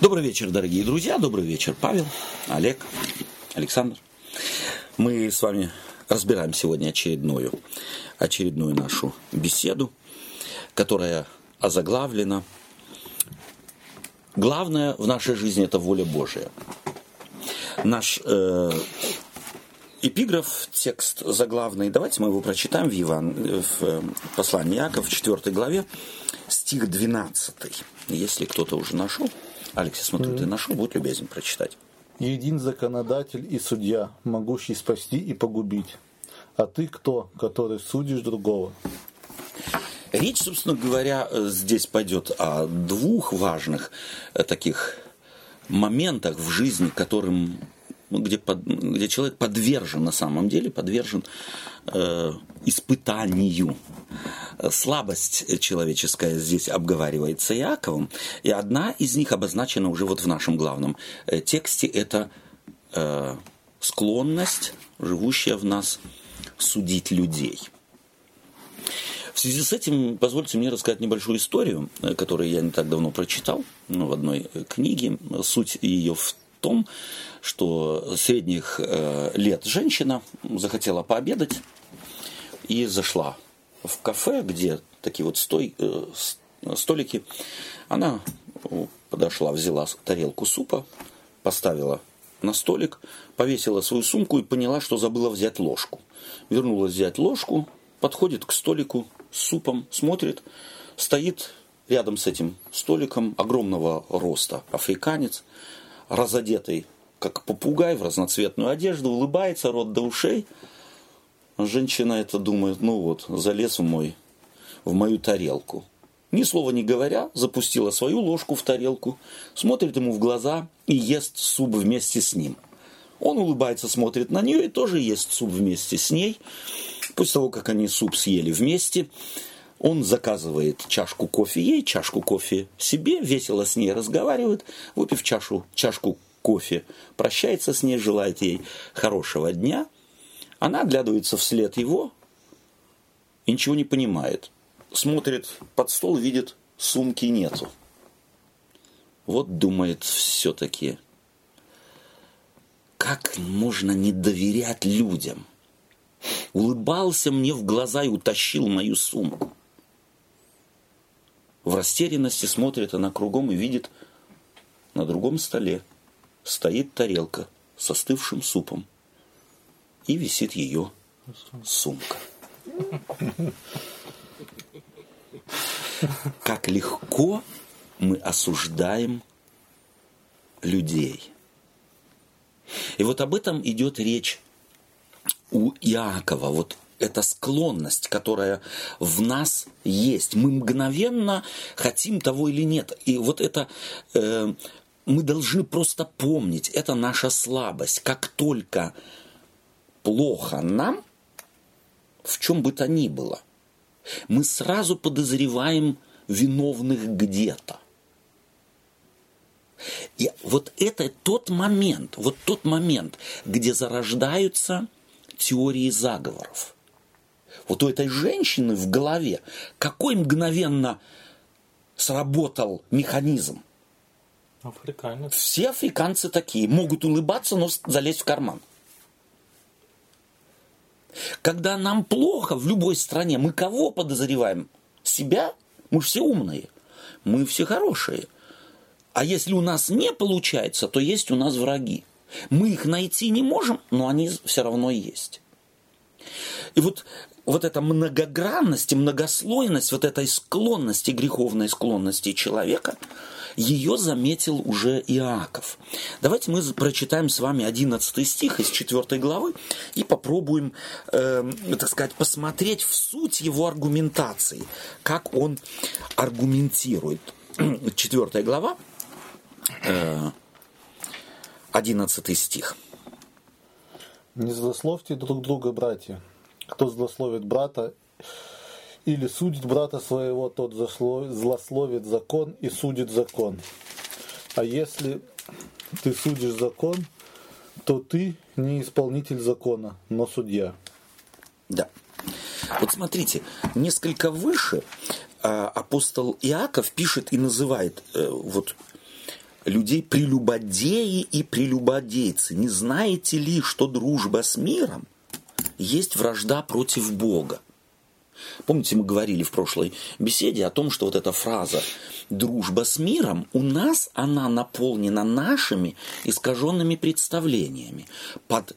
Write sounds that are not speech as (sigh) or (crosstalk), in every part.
Добрый вечер, дорогие друзья, добрый вечер, Павел, Олег, Александр. Мы с вами разбираем сегодня очередную, очередную нашу беседу, которая озаглавлена Главное в нашей жизни – это воля Божия. Наш э, эпиграф, текст заглавный, давайте мы его прочитаем в, Иван, в э, послании Иаков, в 4 главе, стих 12. Если кто-то уже нашел, Алекс, я смотрю, mm-hmm. ты нашел, будь любезен прочитать. «Един законодатель и судья, могущий спасти и погубить. А ты кто, который судишь другого?» Речь, собственно говоря, здесь пойдет о двух важных э, таких моментах в жизни, которым где, под, где человек подвержен на самом деле, подвержен э, испытанию. Слабость человеческая здесь обговаривается Иаковом, и одна из них обозначена уже вот в нашем главном э, тексте, это э, склонность, живущая в нас, судить людей – в связи с этим позвольте мне рассказать небольшую историю, э, которую я не так давно прочитал ну, в одной э, книге. Суть ее в том, что средних э, лет женщина захотела пообедать и зашла в кафе, где такие вот стой, столики. Она подошла, взяла тарелку супа, поставила на столик, повесила свою сумку и поняла, что забыла взять ложку. Вернулась взять ложку, подходит к столику, с супом, смотрит, стоит рядом с этим столиком огромного роста африканец, разодетый, как попугай, в разноцветную одежду, улыбается, рот до ушей. Женщина это думает, ну вот, залез в мой, в мою тарелку. Ни слова не говоря, запустила свою ложку в тарелку, смотрит ему в глаза и ест суп вместе с ним. Он улыбается, смотрит на нее и тоже ест суп вместе с ней. После того, как они суп съели вместе, он заказывает чашку кофе ей, чашку кофе себе, весело с ней разговаривает, выпив чашу, чашку кофе, прощается с ней, желает ей хорошего дня. Она оглядывается вслед его и ничего не понимает. Смотрит под стол, видит, сумки нету. Вот думает все-таки, как можно не доверять людям? улыбался мне в глаза и утащил мою сумку. В растерянности смотрит она кругом и видит, на другом столе стоит тарелка с остывшим супом и висит ее сумка. Как легко мы осуждаем людей. И вот об этом идет речь у Иакова, вот эта склонность, которая в нас есть. Мы мгновенно хотим того или нет. И вот это э, мы должны просто помнить, это наша слабость. Как только плохо нам, в чем бы то ни было, мы сразу подозреваем виновных где-то. И вот это тот момент, вот тот момент, где зарождаются теории заговоров. Вот у этой женщины в голове какой мгновенно сработал механизм. Африканец. Все африканцы такие, могут улыбаться, но залезть в карман. Когда нам плохо в любой стране, мы кого подозреваем? Себя? Мы все умные. Мы все хорошие. А если у нас не получается, то есть у нас враги. Мы их найти не можем, но они все равно есть. И вот, вот эта многогранность и многослойность вот этой склонности, греховной склонности человека, ее заметил уже Иаков. Давайте мы прочитаем с вами 11 стих из 4 главы и попробуем, э, так сказать, посмотреть в суть его аргументации, как он аргументирует. (clears throat) 4 глава, э, 11 стих. Не злословьте друг друга, братья. Кто злословит брата или судит брата своего, тот злословит закон и судит закон. А если ты судишь закон, то ты не исполнитель закона, но судья. Да. Вот смотрите, несколько выше а, апостол Иаков пишет и называет э, вот людей прелюбодеи и прелюбодейцы. Не знаете ли, что дружба с миром есть вражда против Бога? Помните, мы говорили в прошлой беседе о том, что вот эта фраза «дружба с миром» у нас она наполнена нашими искаженными представлениями. Под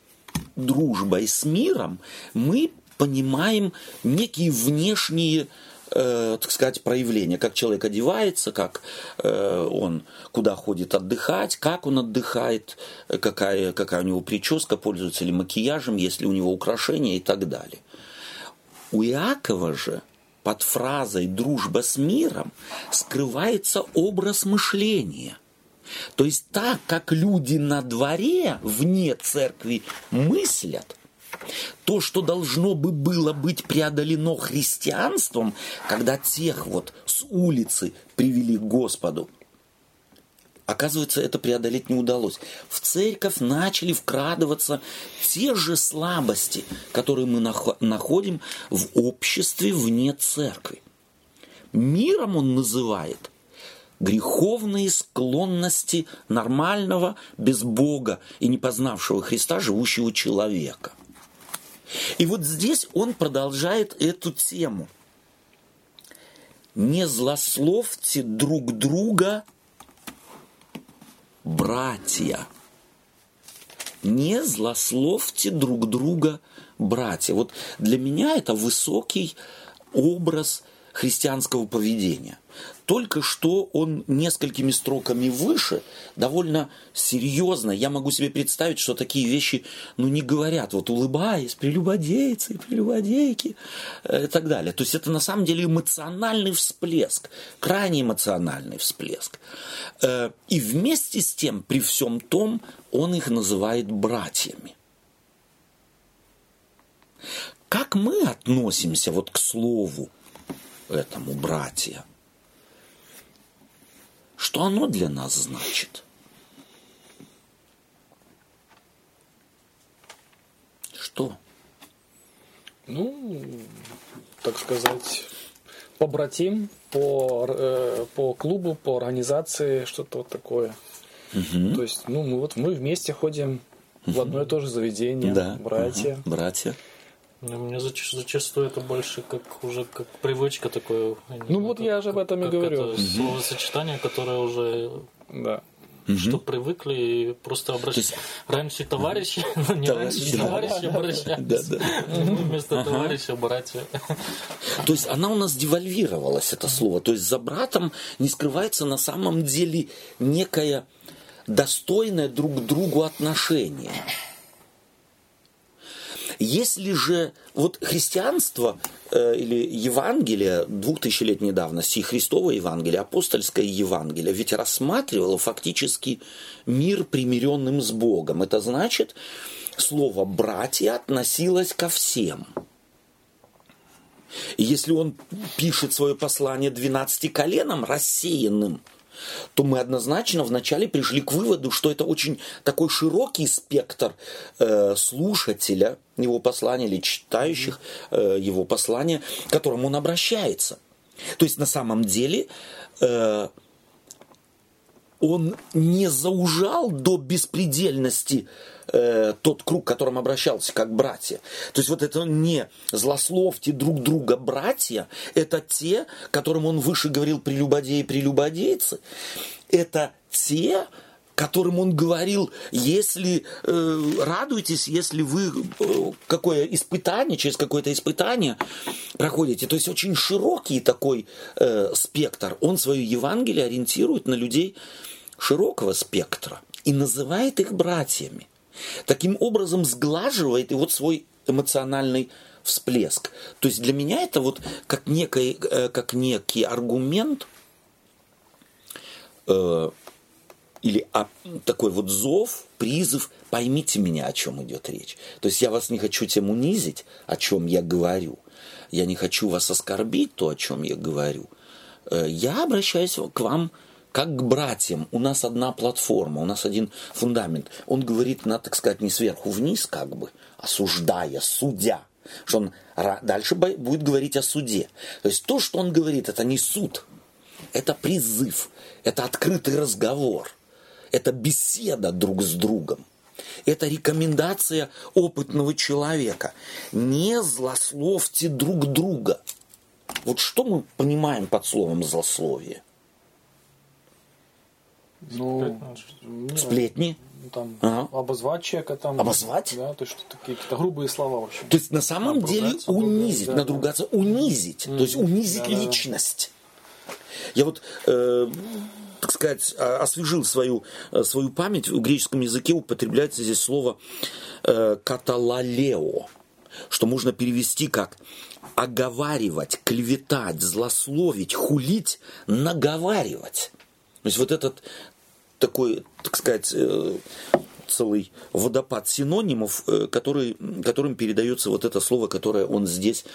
дружбой с миром мы понимаем некие внешние э, так сказать, проявления, как человек одевается, как э, он куда ходит отдыхать, как он отдыхает, какая, какая у него прическа, пользуется ли макияжем, есть ли у него украшения и так далее. У Иакова же под фразой «дружба с миром» скрывается образ мышления. То есть так, как люди на дворе, вне церкви, мыслят – то, что должно бы было быть преодолено христианством, когда тех вот с улицы привели к Господу, Оказывается, это преодолеть не удалось. В церковь начали вкрадываться те же слабости, которые мы находим в обществе вне церкви. Миром он называет греховные склонности нормального, без Бога и не познавшего Христа живущего человека – и вот здесь он продолжает эту тему. Не злословьте друг друга, братья. Не злословьте друг друга, братья. Вот для меня это высокий образ христианского поведения. Только что он несколькими строками выше, довольно серьезно. Я могу себе представить, что такие вещи, ну, не говорят, вот улыбаясь, прелюбодейцы, прелюбодейки э, и так далее. То есть это на самом деле эмоциональный всплеск, крайне эмоциональный всплеск. Э, и вместе с тем, при всем том, он их называет братьями. Как мы относимся вот к слову этому, братья? Что оно для нас значит? Что? Ну, так сказать, побратим по, э, по клубу, по организации, что-то вот такое. Угу. То есть, ну, мы вот мы вместе ходим угу. в одно и то же заведение, да. братья. Угу. Братья. Ну, мне зачастую это больше как уже как привычка такое. Ну вот как, я же об этом и говорю. Это словосочетание, которое уже да. Что привыкли и просто обращались. Есть... Раньше товарищи, но (laughs) не раньше товарищи обращались. Вместо товарища братья. То есть она у нас девальвировалась, это слово. То есть за братом не скрывается на самом деле некое достойное друг к другу отношение. Если же вот христианство э, или Евангелие двухтысячелетней давности, Христово Евангелие, апостольское Евангелие, ведь рассматривало фактически мир примиренным с Богом. Это значит, слово «братья» относилось ко всем. И если он пишет свое послание двенадцати коленам, рассеянным – то мы однозначно вначале пришли к выводу, что это очень такой широкий спектр э, слушателя его послания или читающих э, его послания, к которому он обращается. То есть на самом деле э, он не заужал до беспредельности э, тот круг, к которому обращался как братья. То есть вот это не злословьте друг друга братья, это те, которым он выше говорил прелюбодеи и прелюбодейцы, это те, которым он говорил, если э, радуйтесь, если вы э, какое испытание, через какое-то испытание проходите. То есть очень широкий такой э, спектр. Он свое Евангелие ориентирует на людей широкого спектра и называет их братьями. Таким образом сглаживает и вот свой эмоциональный всплеск. То есть для меня это вот как, некий, э, как некий аргумент э, или а, такой вот зов, призыв, поймите меня, о чем идет речь. То есть я вас не хочу тем унизить, о чем я говорю. Я не хочу вас оскорбить, то, о чем я говорю. Э, я обращаюсь к вам как к братьям. У нас одна платформа, у нас один фундамент. Он говорит, на, так сказать, не сверху вниз, как бы, осуждая, судя. Что он дальше будет говорить о суде. То есть то, что он говорит, это не суд, это призыв, это открытый разговор. это беседа друг с другом. Это рекомендация опытного человека. Не злословьте друг друга. Вот что мы понимаем под словом злословие? Ну, сплетни. Там, ага. обозвать человека там. Обозвать? Да, то есть какие-то грубые слова вообще. То есть на самом деле унизить, да, надругаться, да. унизить. Mm. То есть унизить да, личность. Я вот э, так сказать, освежил свою, э, свою память, в греческом языке употребляется здесь слово э, каталалео, что можно перевести как оговаривать, клеветать, злословить, хулить, наговаривать. То есть вот этот такой, так сказать, э, целый водопад синонимов, который, которым передается вот это слово, которое он здесь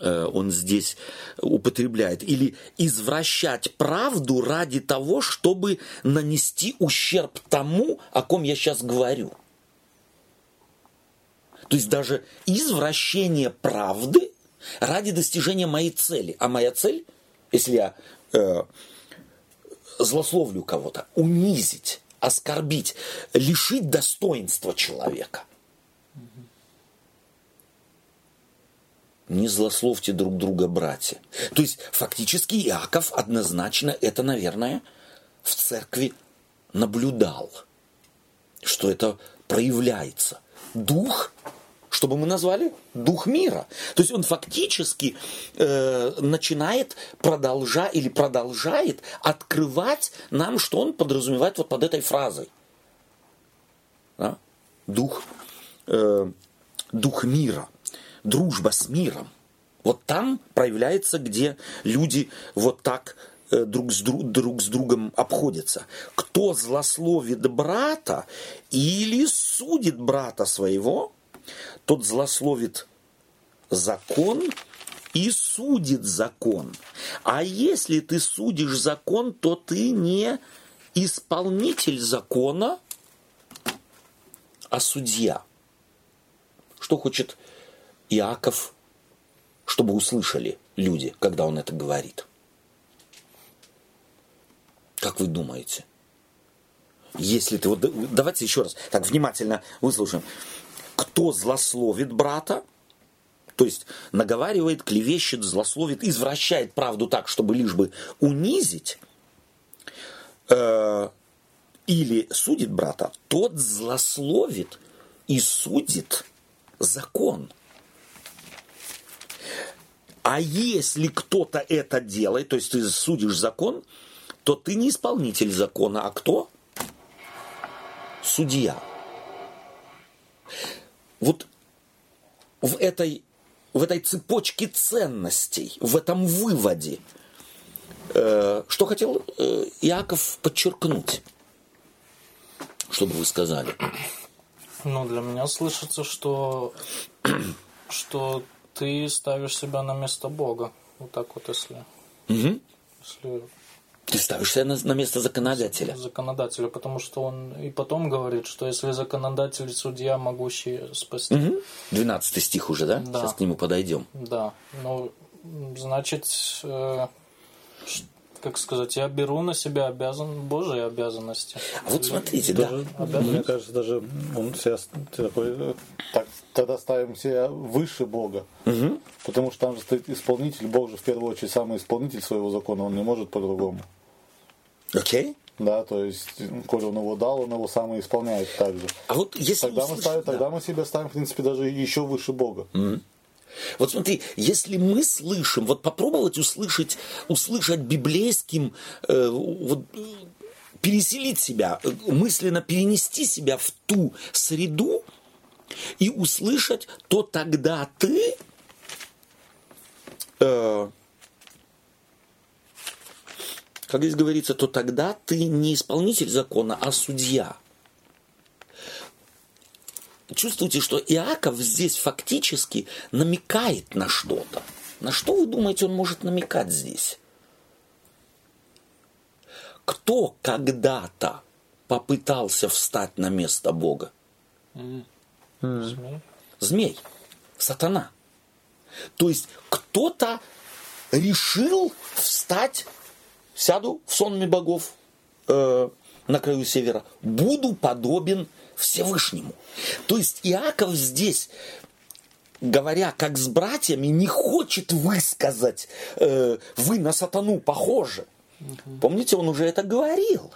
Э, он здесь употребляет, или извращать правду ради того, чтобы нанести ущерб тому, о ком я сейчас говорю. То есть даже извращение правды ради достижения моей цели. А моя цель, если я э, злословлю кого-то, унизить, оскорбить, лишить достоинства человека – не злословьте друг друга, братья. То есть фактически Иаков однозначно это, наверное, в церкви наблюдал, что это проявляется. Дух, что бы мы назвали? Дух мира. То есть он фактически э, начинает продолжать или продолжает открывать нам, что он подразумевает вот под этой фразой. Да? Дух, э, дух мира дружба с миром. Вот там проявляется, где люди вот так э, друг с, друг, друг с другом обходятся. Кто злословит брата или судит брата своего, тот злословит закон и судит закон. А если ты судишь закон, то ты не исполнитель закона, а судья. Что хочет Иаков, чтобы услышали люди, когда он это говорит. Как вы думаете? Если ты вот давайте еще раз так внимательно выслушаем. Кто злословит брата, то есть наговаривает, клевещет, злословит, извращает правду так, чтобы лишь бы унизить, э, или судит брата, тот злословит и судит закон. А если кто-то это делает, то есть ты судишь закон, то ты не исполнитель закона, а кто? Судья. Вот в этой, в этой цепочке ценностей, в этом выводе, э, что хотел э, Иаков подчеркнуть? Чтобы вы сказали. Ну, для меня слышится, что, (clears throat) что ты ставишь себя на место Бога. Вот так вот, если... Угу. если ты ставишь себя на, на место законодателя. Законодателя, потому что он и потом говорит, что если законодатель судья, могущий спасти. Угу. 12 стих уже, да? да? Сейчас к нему подойдем. Да. Ну, значит, э, как сказать, я беру на себя обязан, Божьи обязанности. А вот смотрите, да. Даже, мне кажется, даже он себя такой, так, тогда ставим себя выше Бога. Угу. Потому что там же стоит исполнитель, Бог же в первую очередь самый исполнитель своего закона, он не может по-другому. Окей. Okay. Да, то есть, коли он его дал, он его сам и исполняет также. А вот если тогда мы, ставим, да. тогда мы себя ставим, в принципе, даже еще выше Бога. Mm. Вот смотри, если мы слышим, вот попробовать услышать, услышать библейским, э, вот, переселить себя, мысленно перенести себя в ту среду и услышать, то тогда ты э, как здесь говорится, то тогда ты не исполнитель закона, а судья чувствуете, что Иаков здесь фактически намекает на что-то. На что вы думаете, он может намекать здесь? Кто когда-то попытался встать на место Бога? Mm. Змей. Змей. Сатана. То есть кто-то решил встать, сяду в сонме богов, э, на краю севера, буду подобен Всевышнему. То есть Иаков здесь говоря как с братьями, не хочет высказать, э, вы на сатану похожи. Угу. Помните, он уже это говорил.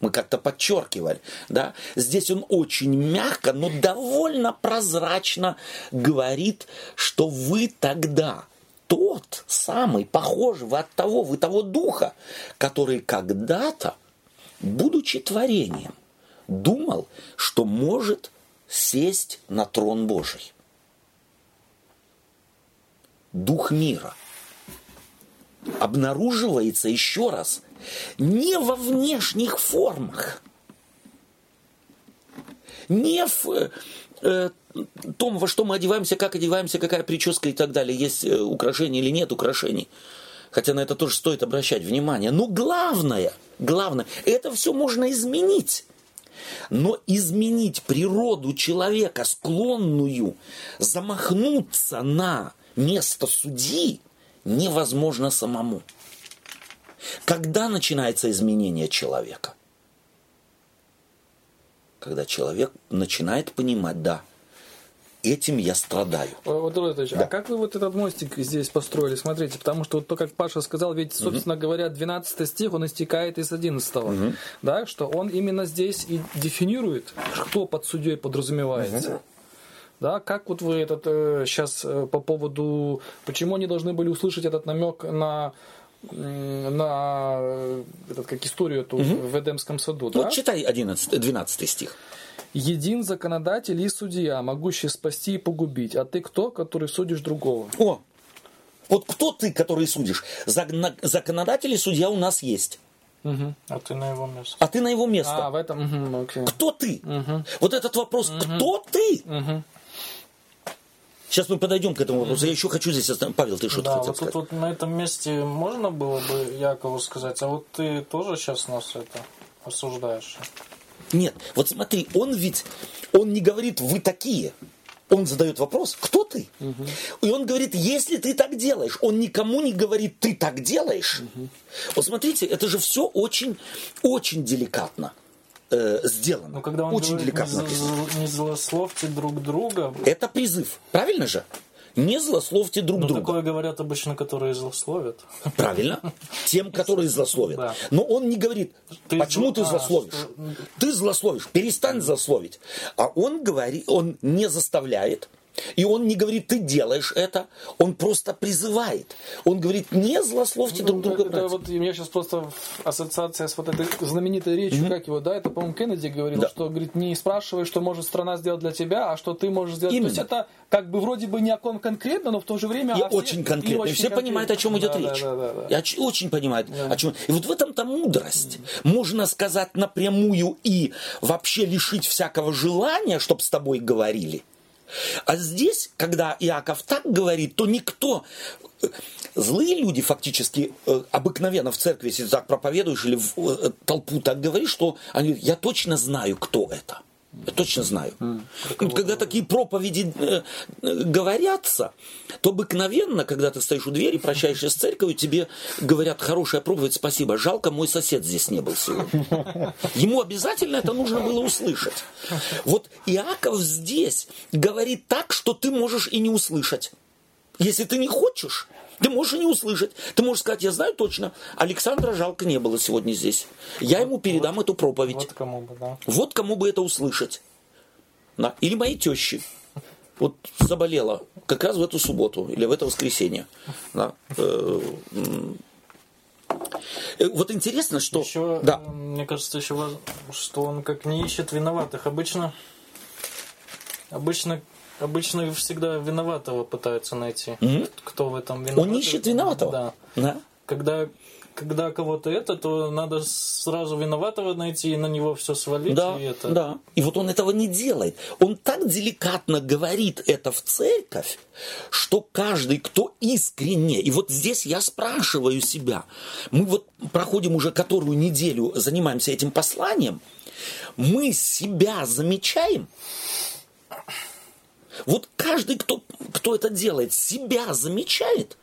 Мы как-то подчеркивали. Да? Здесь он очень мягко, но довольно прозрачно говорит, что вы тогда тот самый, похожий, вы от того, вы того духа, который когда-то, будучи творением, думал, что может сесть на трон Божий. Дух мира обнаруживается еще раз не во внешних формах, не в э, том, во что мы одеваемся, как одеваемся, какая прическа и так далее, есть э, украшения или нет украшений. Хотя на это тоже стоит обращать внимание. Но главное, главное, это все можно изменить. Но изменить природу человека, склонную замахнуться на место судьи, невозможно самому. Когда начинается изменение человека? Когда человек начинает понимать, да, этим я страдаю. Вот, Ильич, а да. а как вы вот этот мостик здесь построили? Смотрите, потому что вот то, как Паша сказал, ведь, собственно угу. говоря, 12 стих, он истекает из 11, угу. да, что он именно здесь и дефинирует, кто под судьей подразумевается. Угу. Да, как вот вы этот э, сейчас э, по поводу, почему они должны были услышать этот намек на на э, этот, как историю эту угу. в Эдемском саду. Ну, да? читай 11, 12 стих. Един законодатель и судья, могущий спасти и погубить, а ты кто, который судишь другого? О, вот кто ты, который судишь? Законодатель и судья у нас есть. Угу. А ты на его место. А ты на его место. А, в этом, угу, окей. Кто ты? Угу. Вот этот вопрос, угу. кто ты? Угу. Сейчас мы подойдем к этому вопросу. Я еще хочу здесь остановить. Павел, ты что-то да, хотел вот сказать? Тут, вот на этом месте можно было бы Якову сказать, а вот ты тоже сейчас нас это осуждаешь? Нет, вот смотри, он ведь, он не говорит, вы такие. Он задает вопрос, кто ты? Угу. И он говорит, если ты так делаешь, он никому не говорит, ты так делаешь. Угу. Вот смотрите, это же все очень, очень деликатно э, сделано. Но когда он Очень говорит, деликатно не, не злословьте друг друга. Это призыв, правильно же? Не злословьте друг Но друга. такое говорят обычно, которые злословят. Правильно. Тем, которые злословят. Да. Но он не говорит, ты почему зл... ты злословишь. А, что... Ты злословишь, перестань злословить. А он говорит, он не заставляет, и он не говорит, ты делаешь это, он просто призывает. Он говорит, не злословьте ну, друг друга. Это, вот, у меня сейчас просто ассоциация с вот этой знаменитой речью, mm-hmm. как его, да, это, по-моему, Кеннеди говорил, да. что, говорит, не спрашивай, что может страна сделать для тебя, а что ты можешь сделать. Именно. То есть это как бы вроде бы не о ком конкретно, но в то же время... И а очень конкретно. И, очень все конкретно. понимают, о чем идет да, речь. Да, да, да, да. И очень понимают, да. о чем... И вот в этом-то мудрость. Mm-hmm. Можно сказать напрямую и вообще лишить всякого желания, чтобы с тобой говорили. А здесь, когда Иаков так говорит, то никто, злые люди фактически э, обыкновенно в церкви, если так проповедуешь или в э, толпу так говоришь, что они говорят, я точно знаю, кто это. Я точно знаю. Mm. Когда такие проповеди э, э, говорятся, то обыкновенно, когда ты стоишь у двери, прощаешься с церковью, тебе говорят, хорошая проповедь, спасибо, жалко, мой сосед здесь не был сегодня. Ему обязательно это нужно было услышать. Вот Иаков здесь говорит так, что ты можешь и не услышать. Если ты не хочешь, ты можешь и не услышать. Ты можешь сказать, я знаю точно, Александра жалко не было сегодня здесь. Я ему передам вот, эту проповедь. Вот кому бы, да. Вот кому бы это услышать. Да. Или моей тещи. Вот заболела как раз в эту субботу или в это воскресенье. Да. Э, э, вот интересно, что... Еще, да. мне кажется, еще что он как не ищет виноватых. Обычно, обычно Обычно всегда виноватого пытаются найти. Mm-hmm. Кто в этом виноват? Он ищет виноватого? Да. да. Когда, когда кого-то это, то надо сразу виноватого найти и на него все свалить. Да, и это... да. И вот он этого не делает. Он так деликатно говорит это в церковь, что каждый, кто искренне, и вот здесь я спрашиваю себя, мы вот проходим уже которую неделю, занимаемся этим посланием, мы себя замечаем, вот каждый, кто, кто это делает, себя замечает.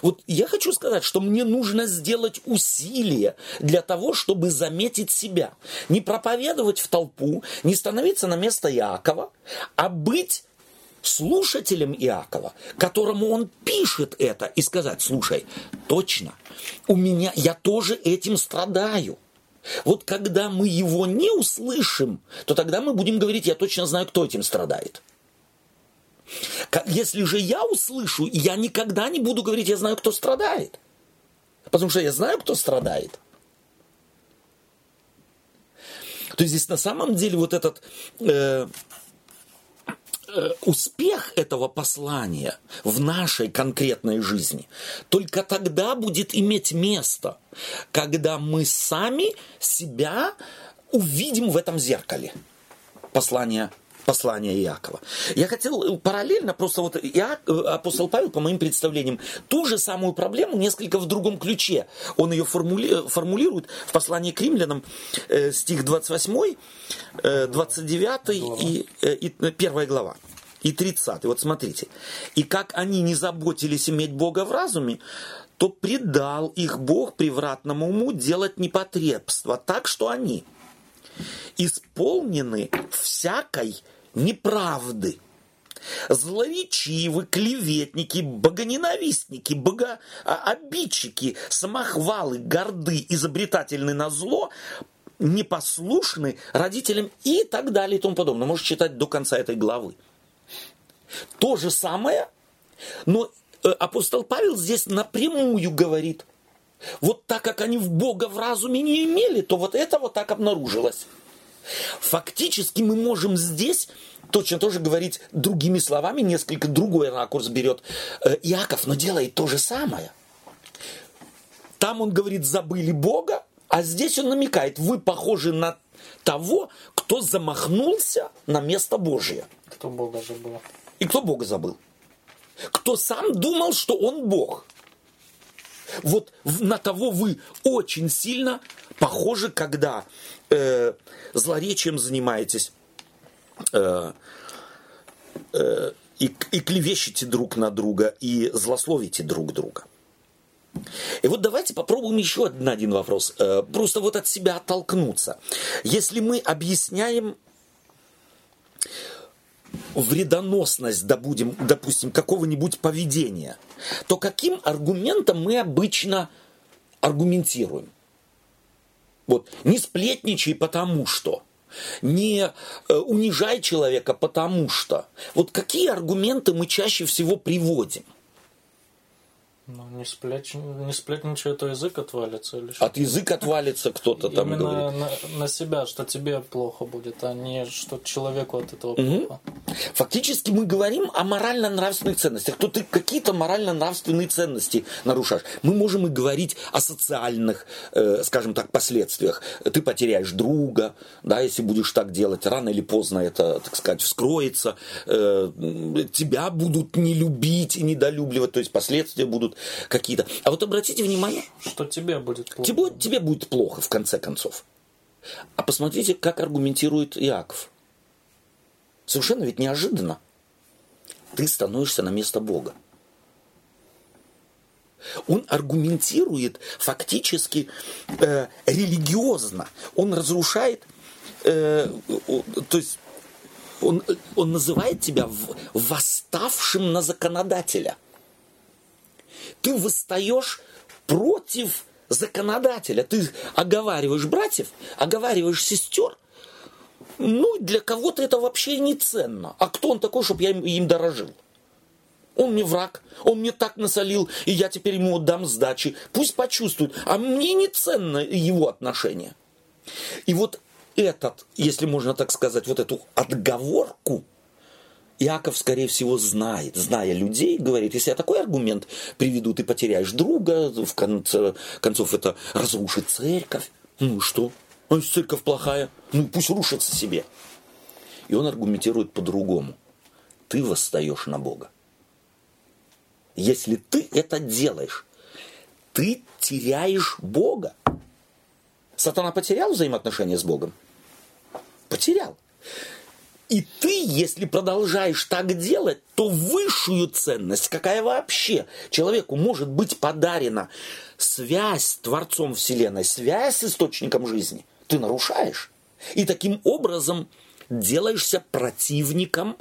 Вот я хочу сказать, что мне нужно сделать усилие для того, чтобы заметить себя. Не проповедовать в толпу, не становиться на место Иакова, а быть слушателем Иакова, которому он пишет это, и сказать, слушай, точно, у меня, я тоже этим страдаю. Вот когда мы его не услышим, то тогда мы будем говорить, я точно знаю, кто этим страдает. Если же я услышу, я никогда не буду говорить, я знаю, кто страдает. Потому что я знаю, кто страдает. То есть здесь на самом деле вот этот э, успех этого послания в нашей конкретной жизни только тогда будет иметь место, когда мы сами себя увидим в этом зеркале. Послание послания Иакова. Я хотел э, параллельно просто вот Иак, э, апостол Павел, по моим представлениям, ту же самую проблему несколько в другом ключе. Он ее формули, формулирует в послании к римлянам, э, стих 28, э, 29 и, э, и э, первая глава. И 30. Вот смотрите. «И как они не заботились иметь Бога в разуме, то предал их Бог превратному уму делать непотребство, так что они, исполнены всякой неправды. Злоречивы, клеветники, богоненавистники, богообидчики, самохвалы, горды, изобретательны на зло, непослушны родителям и так далее и тому подобное. Можешь читать до конца этой главы. То же самое, но э, апостол Павел здесь напрямую говорит, вот так как они в Бога в разуме не имели, то вот это вот так обнаружилось. Фактически мы можем здесь точно тоже говорить другими словами, несколько другой ракурс берет э, Иаков, но делает то же самое. Там он говорит, забыли Бога, а здесь он намекает, вы похожи на того, кто замахнулся на место Божие. Кто Бога забыл. И кто Бога забыл? Кто сам думал, что он Бог. Вот на того вы очень сильно похожи, когда э, злоречием занимаетесь э, э, и, и клевещете друг на друга, и злословите друг друга. И вот давайте попробуем еще один, один вопрос. Э, просто вот от себя оттолкнуться. Если мы объясняем вредоносность, добудем, допустим, какого-нибудь поведения, то каким аргументом мы обычно аргументируем? Вот, не сплетничай потому что, не э, унижай человека потому что. Вот какие аргументы мы чаще всего приводим? Ну, не, сплеч... не сплетничай, то язык отвалится или что? От язык отвалится кто-то там Именно говорит. На, на себя, что тебе плохо будет, а не что человеку от этого угу. плохо. Фактически мы говорим о морально-нравственных ценностях. То ты какие-то морально-нравственные ценности нарушаешь. Мы можем и говорить о социальных, э, скажем так, последствиях. Ты потеряешь друга, да, если будешь так делать. Рано или поздно это, так сказать, вскроется. Э, тебя будут не любить и недолюбливать. То есть последствия будут какие-то. А вот обратите внимание... Что тебе будет плохо. Тебе, тебе будет плохо, в конце концов. А посмотрите, как аргументирует Иаков. Совершенно ведь неожиданно. Ты становишься на место Бога. Он аргументирует фактически э, религиозно. Он разрушает, э, то есть он, он называет тебя восставшим на законодателя – ты восстаешь против законодателя. Ты оговариваешь братьев, оговариваешь сестер. Ну, для кого-то это вообще не ценно. А кто он такой, чтобы я им, им дорожил? Он мне враг, он мне так насолил, и я теперь ему дам сдачи. Пусть почувствует. А мне не ценно его отношение. И вот этот, если можно так сказать, вот эту отговорку Иаков, скорее всего, знает, зная людей, говорит, если я такой аргумент приведу, ты потеряешь друга, в конце концов это разрушит церковь. Ну что? А если церковь плохая, ну пусть рушится себе. И он аргументирует по-другому. Ты восстаешь на Бога. Если ты это делаешь, ты теряешь Бога. Сатана потерял взаимоотношения с Богом? Потерял. И ты, если продолжаешь так делать, то высшую ценность, какая вообще человеку может быть подарена, связь с Творцом Вселенной, связь с источником жизни, ты нарушаешь. И таким образом делаешься противником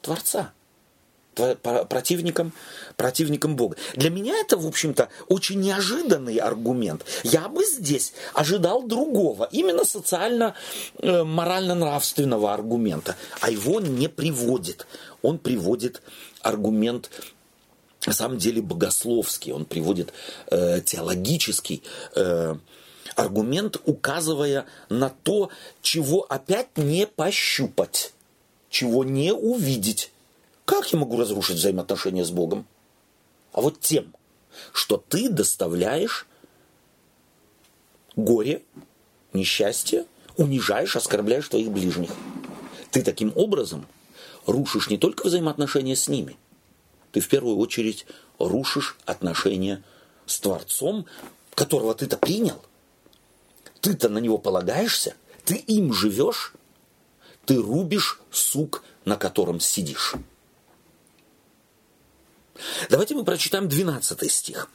Творца противником, противником Бога. Для меня это, в общем-то, очень неожиданный аргумент. Я бы здесь ожидал другого, именно социально-морально-нравственного э, аргумента, а его не приводит. Он приводит аргумент на самом деле богословский, он приводит э, теологический э, аргумент, указывая на то, чего опять не пощупать, чего не увидеть. Как я могу разрушить взаимоотношения с Богом? А вот тем, что ты доставляешь горе, несчастье, унижаешь, оскорбляешь твоих ближних. Ты таким образом рушишь не только взаимоотношения с ними, ты в первую очередь рушишь отношения с Творцом, которого ты-то принял. Ты-то на него полагаешься, ты им живешь, ты рубишь сук, на котором сидишь. Давайте мы прочитаем 12 стих.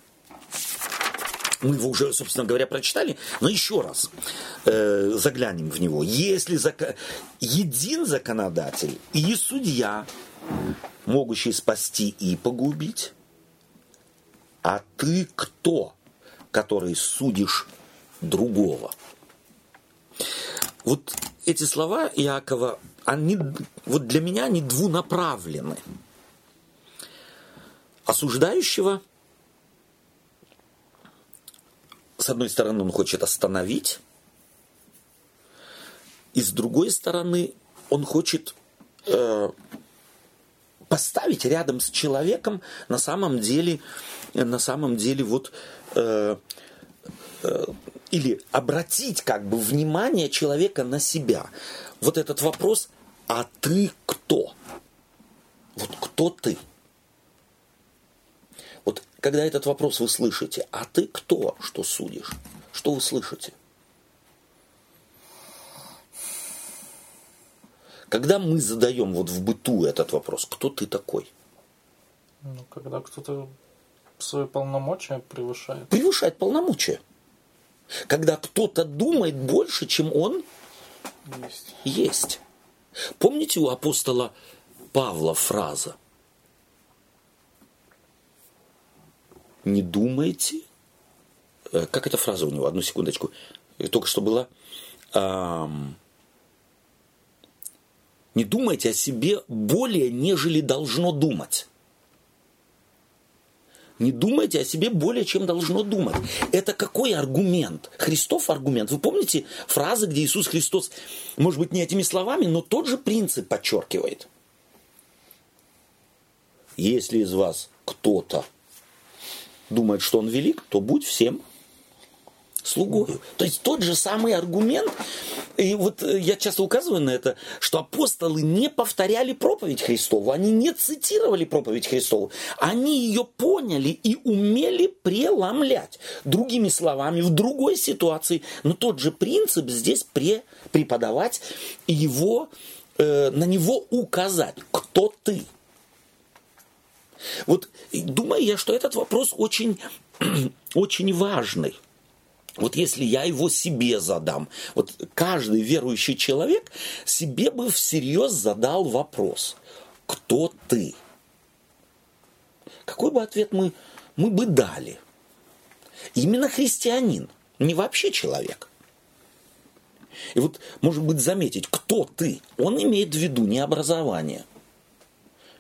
Мы его уже, собственно говоря, прочитали, но еще раз э, заглянем в него. Если зак... един законодатель и судья, могущий спасти и погубить, а ты кто, который судишь другого? Вот эти слова Иакова, они, вот для меня они двунаправлены осуждающего, с одной стороны, он хочет остановить, и с другой стороны, он хочет э, поставить рядом с человеком на самом деле, на самом деле вот э, э, или обратить как бы внимание человека на себя. Вот этот вопрос, а ты кто? Вот кто ты? Когда этот вопрос вы слышите, а ты кто, что судишь? Что вы слышите? Когда мы задаем вот в быту этот вопрос, кто ты такой? Ну, когда кто-то свои полномочия превышает. Превышает полномочия. Когда кто-то думает больше, чем он есть. есть. Помните у апостола Павла фраза – не думайте, э, как эта фраза у него, одну секундочку, только что была, не думайте о себе более, нежели должно думать. Не думайте о себе более, чем должно думать. Это какой аргумент? Христов аргумент. Вы помните фразы, где Иисус Христос, может быть, не этими словами, но тот же принцип подчеркивает. Если из вас кто-то думает, что он велик, то будь всем слугою. То есть тот же самый аргумент, и вот э, я часто указываю на это, что апостолы не повторяли проповедь Христову, они не цитировали проповедь Христову, они ее поняли и умели преломлять. Другими словами, в другой ситуации, но тот же принцип здесь пре преподавать и его, э, на него указать, кто ты – вот думаю я, что этот вопрос очень, (clears throat) очень важный. Вот если я его себе задам, вот каждый верующий человек себе бы всерьез задал вопрос, кто ты? Какой бы ответ мы, мы бы дали? Именно христианин, не вообще человек. И вот, может быть, заметить, кто ты, он имеет в виду не образование –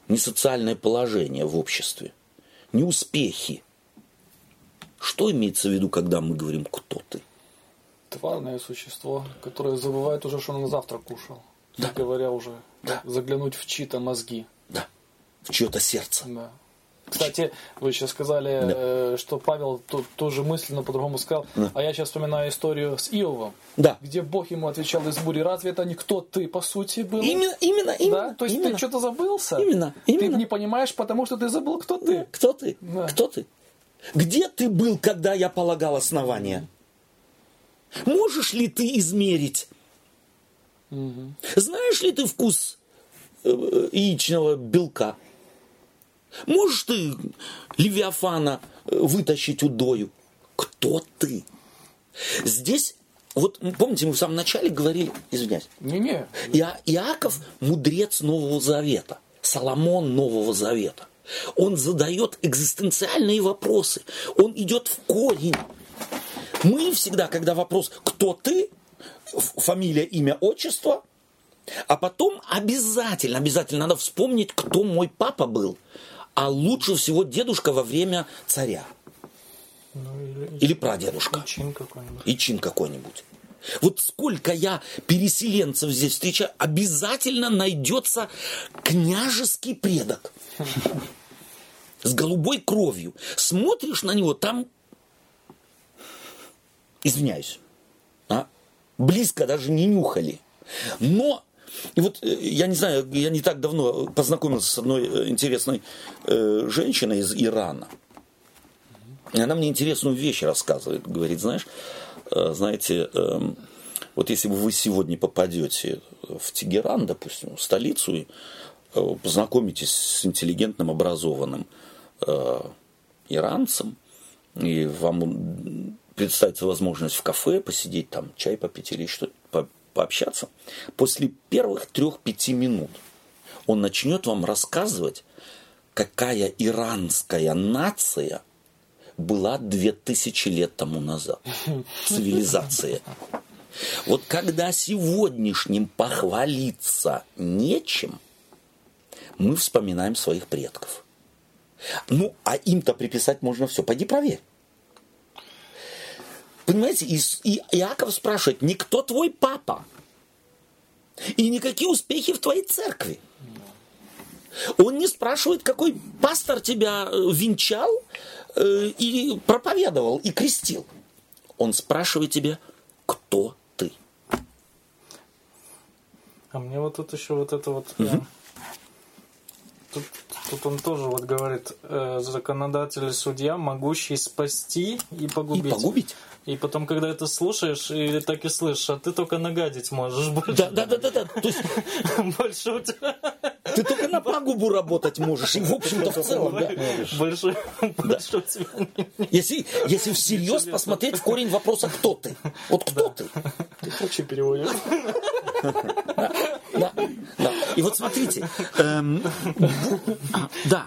ни социальное положение в обществе, ни успехи. Что имеется в виду, когда мы говорим «кто ты»? Тварное существо, которое забывает уже, что он завтра кушал. Да. говоря уже, да. заглянуть в чьи-то мозги. Да, в чье-то сердце. Да. Кстати, вы сейчас сказали, да. э, что Павел то, тоже мысленно по-другому сказал. Да. А я сейчас вспоминаю историю с Иовом, да. где Бог ему отвечал из бури. Разве это не кто ты, по сути, был? Именно, именно, именно. Да? То есть именно. ты что-то забылся? Именно, именно. Ты не понимаешь, потому что ты забыл, кто ты. Кто ты? Да. Кто ты? Где ты был, когда я полагал основания? Можешь ли ты измерить Угу. Знаешь ли ты вкус э, яичного белка? Можешь ты Левиафана э, вытащить удою? Кто ты? Здесь вот помните, мы в самом начале говорили, извиняюсь, Не-не. Иа, Иаков мудрец Нового Завета, Соломон Нового Завета. Он задает экзистенциальные вопросы, он идет в корень. Мы всегда, когда вопрос «Кто ты?», фамилия, имя, отчество, а потом обязательно, обязательно надо вспомнить, кто мой папа был, а лучше всего дедушка во время царя. Ну, или, или прадедушка. И чин какой-нибудь. И чин какой-нибудь. Вот сколько я переселенцев здесь встречаю, обязательно найдется княжеский предок с голубой кровью. Смотришь на него, там, извиняюсь, а, близко даже не нюхали. Но и вот э, я не знаю, я не так давно познакомился с одной э, интересной э, женщиной из Ирана. И она мне интересную вещь рассказывает. Говорит, знаешь, э, знаете, э, вот если бы вы сегодня попадете в Тегеран, допустим, в столицу, и познакомитесь с интеллигентным, образованным иранцем, и вам представится возможность в кафе посидеть там, чай попить или что-то, пообщаться, после первых трех-пяти минут он начнет вам рассказывать, какая иранская нация была две тысячи лет тому назад. Цивилизация. Вот когда сегодняшним похвалиться нечем, мы вспоминаем своих предков. Ну, а им-то приписать можно все. Пойди проверь. Понимаете, и, и Иаков спрашивает, никто твой папа. И никакие успехи в твоей церкви. Он не спрашивает, какой пастор тебя э, венчал э, и проповедовал, и крестил. Он спрашивает тебя, кто ты. А мне вот тут еще вот это вот... Угу. Тут, тут он тоже вот говорит, э, законодатель и судья, могущий спасти и погубить. И погубить. И потом, когда это слушаешь, и так и слышишь, а ты только нагадить можешь больше. Да, да, да, да, да. То есть (laughs) больше у тебя. Ты только на пагубу работать можешь. И в общем-то в целом, да. (laughs) Больше, больше у тебя если, если всерьез посмотреть в корень вопроса, кто ты? Вот кто ты? Ты очень переводишь. (laughs) Да, да. И вот смотрите. Эм, да.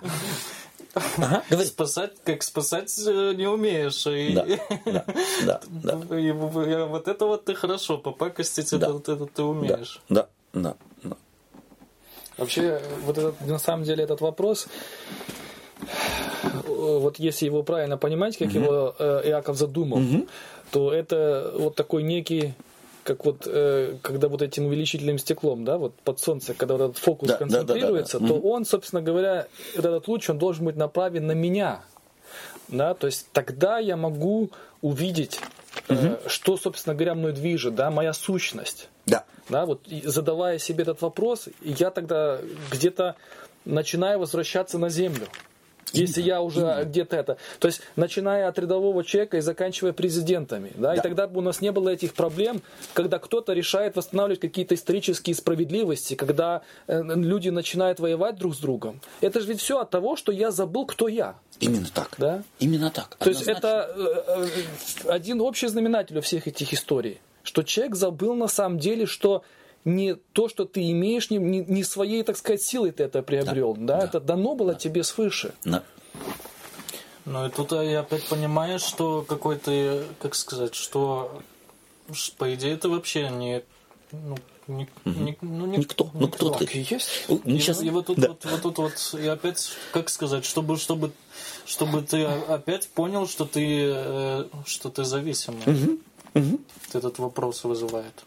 Ага, говори. Спасать, как спасать э, не умеешь. И, да, да, да, да. (laughs) И, вот это вот ты хорошо, попакостить да. это, вот это ты умеешь. Да, да, да. Вообще, вот этот, на самом деле этот вопрос, вот если его правильно понимать, как угу. его э, Иаков задумал, угу. то это вот такой некий как вот э, когда вот этим увеличительным стеклом, да, вот под солнце, когда вот этот фокус да, концентрируется, да, да, да, да. то он, собственно говоря, этот луч, он должен быть направлен на меня, да, то есть тогда я могу увидеть, угу. э, что, собственно говоря, мной движет, да, моя сущность. Да. Да, вот задавая себе этот вопрос, я тогда где-то начинаю возвращаться на землю. Если я уже где-то это. То есть, начиная от рядового человека и заканчивая президентами. Да? Да. И тогда бы у нас не было этих проблем, когда кто-то решает восстанавливать какие-то исторические справедливости, когда э, люди начинают воевать друг с другом. Это же ведь все от того, что я забыл, кто я. Именно так. Да? Именно так. То есть это э, э, один общий знаменатель у всех этих историй. Что человек забыл на самом деле, что не то, что ты имеешь, не, не, своей, так сказать, силой ты это приобрел. Да, да? да. Это дано было да. тебе свыше. Да. Ну и тут я опять понимаю, что какой-то, как сказать, что по идее это вообще не ну, ни, ни, ну, ни, никто. Ну, кто ты? Есть. И, сейчас... и вот тут, да. вот, вот тут вот, и опять, как сказать, чтобы, чтобы, чтобы ты опять понял, что ты, э, что ты зависимый. Угу. Угу. Этот вопрос вызывает.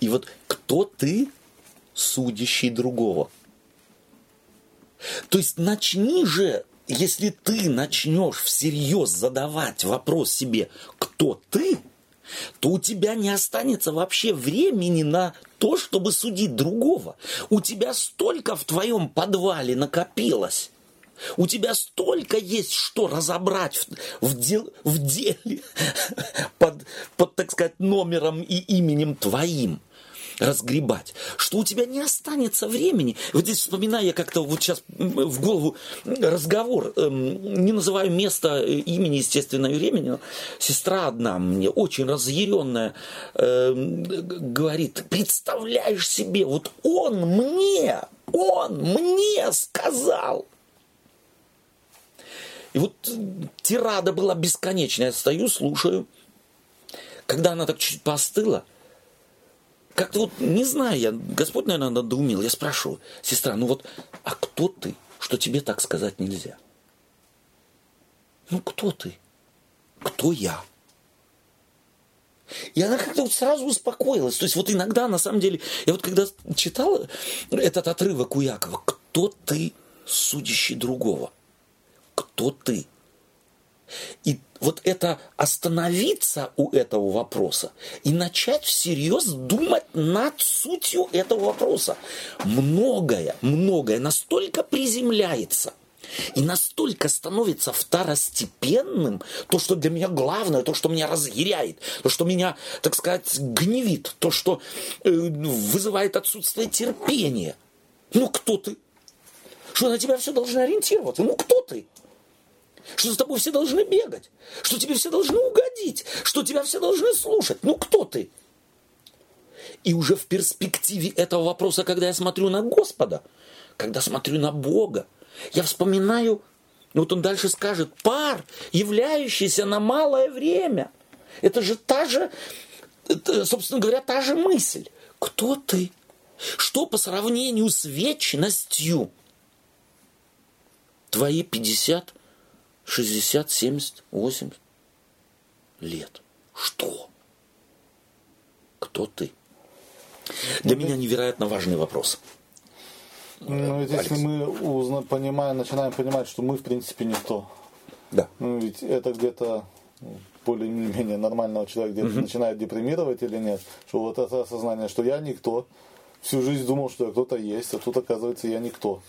И вот кто ты, судящий другого? То есть начни же, если ты начнешь всерьез задавать вопрос себе, кто ты, то у тебя не останется вообще времени на то, чтобы судить другого. У тебя столько в твоем подвале накопилось. У тебя столько есть что разобрать в, в, дел, в деле (laughs) под, под, так сказать, номером и именем твоим разгребать, что у тебя не останется времени. Вот здесь вспоминаю я как-то вот сейчас в голову разговор, эм, не называю место э, имени, естественно, и времени, но сестра одна мне очень разъяренная эм, говорит, представляешь себе, вот он мне, он мне сказал. И вот тирада была бесконечная. Я стою, слушаю. Когда она так чуть поостыла, как-то вот, не знаю, я, Господь, наверное, надоумил. Я спрашиваю, сестра, ну вот, а кто ты, что тебе так сказать нельзя? Ну, кто ты? Кто я? И она как-то вот сразу успокоилась. То есть вот иногда, на самом деле, я вот когда читал этот отрывок у Якова, кто ты, судящий другого? Кто ты? И вот это остановиться у этого вопроса и начать всерьез думать над сутью этого вопроса. Многое, многое настолько приземляется и настолько становится второстепенным, то, что для меня главное, то, что меня разъяряет, то, что меня, так сказать, гневит, то, что э, вызывает отсутствие терпения. Ну, кто ты? Что на тебя все должно ориентироваться? Ну, кто ты? Что за тобой все должны бегать, что тебе все должны угодить, что тебя все должны слушать. Ну кто ты? И уже в перспективе этого вопроса, когда я смотрю на Господа, когда смотрю на Бога, я вспоминаю, вот он дальше скажет, пар, являющийся на малое время. Это же та же, собственно говоря, та же мысль. Кто ты? Что по сравнению с вечностью? Твои 50, 60, 70, 80 лет. Что? Кто ты? Для ну, меня невероятно важный вопрос. Ну, ведь если мы узна, понимаем, начинаем понимать, что мы в принципе никто. Да. Ну, ведь это где-то более-менее нормального человека где-то угу. начинает депримировать или нет. Что вот это осознание, что я никто. Всю жизнь думал, что я кто-то есть, а тут оказывается я никто.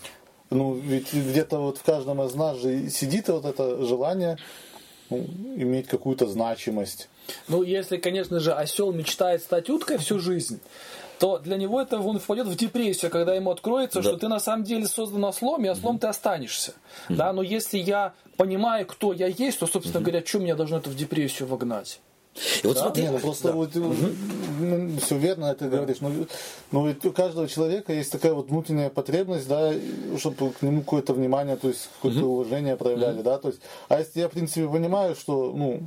Ну, ведь где-то вот в каждом из нас же сидит вот это желание ну, иметь какую-то значимость. Ну, если, конечно же, осел мечтает стать уткой всю жизнь, то для него это он впадет в депрессию, когда ему откроется, да. что ты на самом деле создан ослом, и ослом mm-hmm. ты останешься. Mm-hmm. Да, но если я понимаю, кто я есть, то, собственно mm-hmm. говоря, что меня должно это в депрессию вогнать? И вот да? смотри, ну, просто да. вот, угу. ну, все верно это да. говоришь, но, но ведь у каждого человека есть такая вот внутренняя потребность, да, чтобы к нему какое-то внимание, то есть какое-то угу. уважение проявляли, угу. да, то есть, а если я, в принципе, понимаю, что, ну,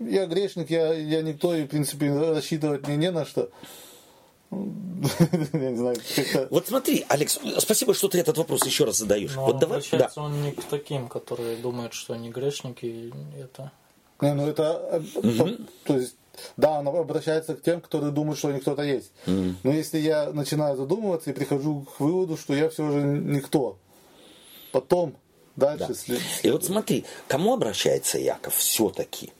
я грешник, я, я никто, и, в принципе, рассчитывать мне не на что, (laughs) вот смотри, Алекс, спасибо, что ты этот вопрос еще раз задаешь. Но вот давай. Да. он не к таким, которые думают, что они грешники. Это не, ну это, угу. то есть, да, он обращается к тем, которые думают, что они кто-то есть. Угу. Но если я начинаю задумываться и прихожу к выводу, что я все же никто, потом дальше... Да. След... И вот смотри, кому обращается Яков все-таки?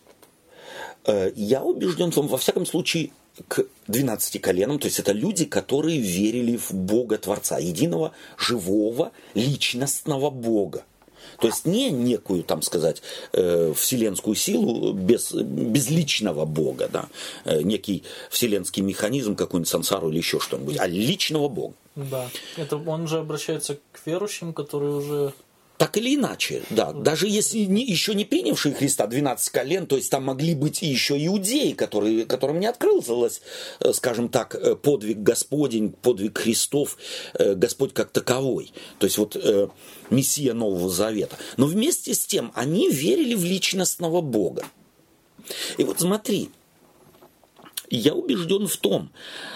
Э, я убежден в том, во всяком случае, к 12 коленам, то есть это люди, которые верили в Бога Творца, единого, живого, личностного Бога. То есть не некую, там сказать, э, вселенскую силу без, безличного Бога, да, э, некий вселенский механизм, какой-нибудь сансару или еще что-нибудь, а личного Бога. Да, это он же обращается к верующим, которые уже так или иначе, да. Даже если не, еще не принявшие Христа 12 колен, то есть там могли быть и еще иудеи, которые, которым не открылся, э, скажем так, э, подвиг Господень, подвиг Христов, э, Господь как таковой. То есть вот Мессия Нового Завета. Но вместе с тем они верили в личностного Бога. И вот смотри, я убежден в том,